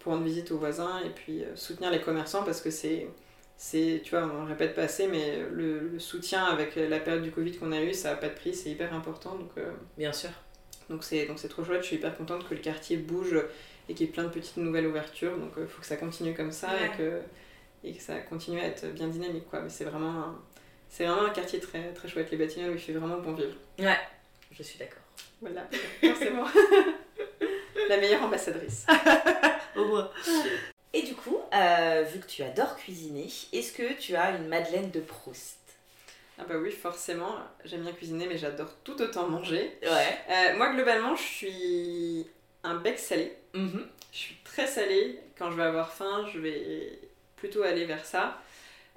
pour rendre visite aux voisins et puis euh, soutenir les commerçants parce que c'est... C'est, tu vois, on le répète pas assez, mais le, le soutien avec la période du Covid qu'on a eu, ça a pas de prix, c'est hyper important. Donc, Bien sûr. donc c'est donc c'est trop chouette, je suis hyper contente que le quartier bouge et qu'il y ait plein de petites nouvelles ouvertures. Donc il faut que ça continue comme ça Ouais. et, que, et que ça continue à être bien dynamique. Quoi. Mais c'est vraiment, un- c'est vraiment un quartier très, très chouette, les Batignolles, où il fait vraiment bon vivre. Ouais, je suis d'accord. Voilà, forcément. La meilleure ambassadrice. Au moins. Et du coup, euh, vu que tu adores cuisiner, est-ce que tu as une Madeleine de Proust? Ah bah oui, forcément, j'aime bien cuisiner, mais j'adore tout autant manger. Ouais. Euh, moi, globalement, je suis un bec salé. Mhm. Je suis très salée. Quand je vais avoir faim, je vais plutôt aller vers ça.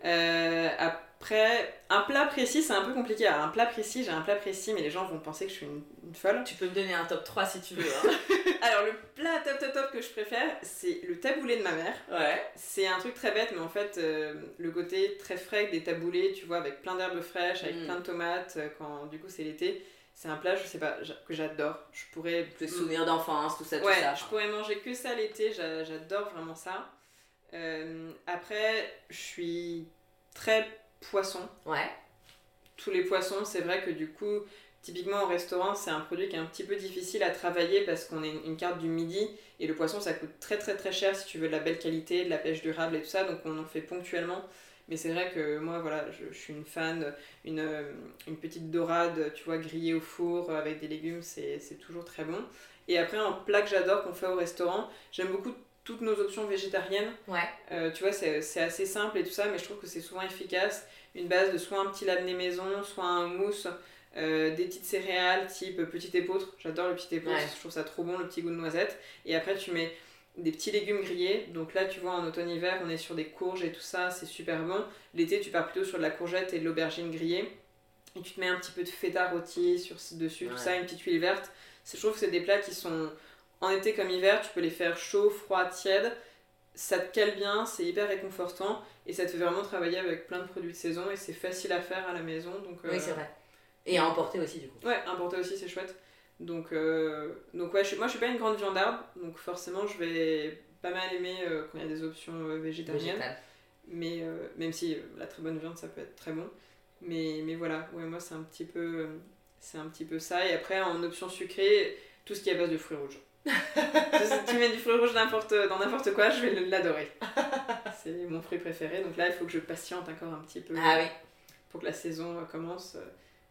Euh, après, un plat précis, c'est un peu compliqué. Alors, un plat précis, j'ai un plat précis, mais les gens vont penser que je suis une, une folle. Tu peux me donner un top 3 si tu veux. Hein. Alors, le plat top top top que je préfère, c'est le taboulé de ma mère. ouais. C'est un truc très bête, mais en fait, euh, le côté très frais des taboulés, tu vois, avec plein d'herbes fraîches, avec Mm. plein de tomates, euh, quand du coup c'est l'été, c'est un plat, je sais pas, que j'adore. Je pourrais. Tes souvenirs d'enfance, tout ça, tout Ouais, ça. je pourrais manger que ça l'été, j'a- j'adore vraiment ça. Euh, après, je suis très poisson. Ouais. Tous les poissons, c'est vrai que du coup, typiquement au restaurant, c'est un produit qui est un petit peu difficile à travailler parce qu'on est une carte du midi et le poisson ça coûte très très très cher si tu veux de la belle qualité, de la pêche durable et tout ça, donc on en fait ponctuellement. Mais c'est vrai que moi, voilà, je, je suis une fan, une, euh, une petite dorade, tu vois, grillée au four euh, avec des légumes, c'est toujours très bon. Et après, un plat que j'adore qu'on fait au restaurant, j'aime beaucoup toutes nos options végétariennes. Ouais. Euh, tu vois, c'est c'est assez simple et tout ça, mais je trouve que c'est souvent efficace. Une base de soit un petit labné maison, soit un mousse, euh, des petites céréales type petit épeautre. J'adore le petit épeautre, Ouais. je trouve ça trop bon, le petit goût de noisette. Et après, tu mets des petits légumes grillés. Donc là, tu vois, en automne-hiver, on est sur des courges et tout ça, c'est super bon. L'été, tu pars plutôt sur de la courgette et de l'aubergine grillée. Et tu te mets un petit peu de feta rôti sur, dessus, tout ça, une petite huile verte. Je trouve que c'est des plats qui sont en été comme hiver, tu peux les faire chaud, froid, tiède. Ça te cale bien, c'est hyper réconfortant et ça te fait vraiment travailler avec plein de produits de saison et c'est facile à faire à la maison. Donc, euh, Oui, c'est vrai. Et à emporter aussi, du coup. Ouais, importer aussi, c'est chouette. Donc, euh, donc ouais, je, moi je suis pas une grande viandarde, donc forcément je vais pas mal aimer euh, quand il y a des options euh, végétariennes. Mais euh, même si euh, la très bonne viande ça peut être très bon. Mais, mais voilà, ouais, moi c'est un petit peu c'est un petit peu ça. Et après en option sucrée, tout ce qui est à base de fruits rouges. si tu mets du fruit rouge n'importe- dans n'importe quoi, je vais l'adorer. C'est mon fruit préféré, donc là il faut que je patiente encore un petit peu Ah oui. pour que la saison commence.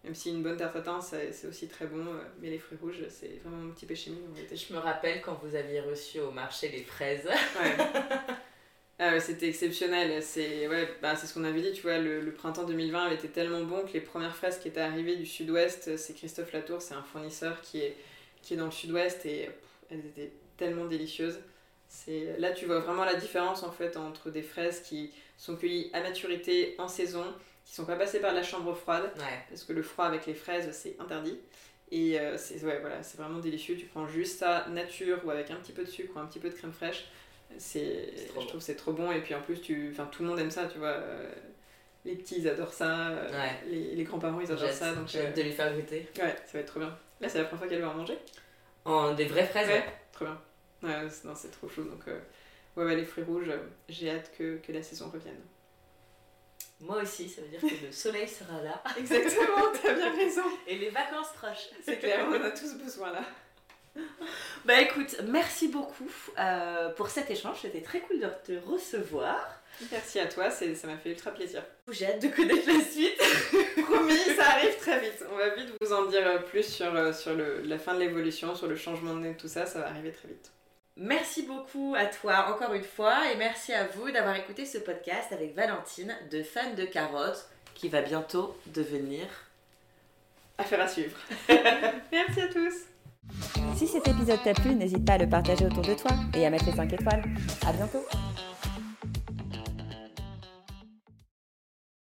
Même si une bonne tarte tatin, c'est c'est aussi très bon, euh, mais les fruits rouges, c'est vraiment mon petit péché mignon. Je me rappelle quand vous aviez reçu au marché les fraises. Ouais. Ah ouais, c'était exceptionnel. C'est ouais, bah, ce qu'on avait dit, tu vois, le, le printemps 2020 avait été tellement bon que les premières fraises qui étaient arrivées du sud-ouest, c'est Christophe Latour, c'est un fournisseur qui est, qui est dans le sud-ouest et pff, elles étaient tellement délicieuses. C'est là tu vois vraiment la différence en fait entre des fraises qui sont cueillies à maturité en saison, qui sont pas passées par la chambre froide Ouais. parce que le froid avec les fraises c'est interdit. Et euh, c'est ouais, voilà, c'est vraiment délicieux. Tu prends juste ça nature ou avec un petit peu de sucre ou un petit peu de crème fraîche. C'est, je bon. trouve c'est trop bon. Et puis en plus, tu, enfin, tout le monde aime ça, tu vois. euh, les petits ils adorent ça, euh, Ouais. les, les grands-parents ils adorent ça. Donc j'ai hâte de lui faire goûter. ouais, ça va être trop bien. Là, c'est la première fois qu'elle va en manger. En des vraies fraises, ouais. Trop bien. Ouais, c'est- non, c'est trop chaud. Donc ouais, ouais, les fruits rouges, j'ai hâte que, que la saison revienne. Moi aussi, ça veut dire que le soleil sera là. Exactement, t'as bien raison. Et les vacances proches. C'est clair, on a tous besoin là. Bah écoute, merci beaucoup euh, pour cet échange. C'était très cool de te recevoir. Merci à toi, ça m'a fait ultra plaisir. J'ai hâte de connaître la suite. Promis, ça arrive très vite. On va vite vous en dire euh, plus sur, euh, sur le, la fin de l'évolution, sur le changement de nez, tout ça, ça va arriver très vite. Merci beaucoup à toi encore une fois et merci à vous d'avoir écouté ce podcast avec Valentine de Fan de Carottes qui va bientôt devenir affaire à suivre. merci à tous. Si cet épisode t'a plu, n'hésite pas à le partager autour de toi et à mettre les 5 étoiles. À bientôt.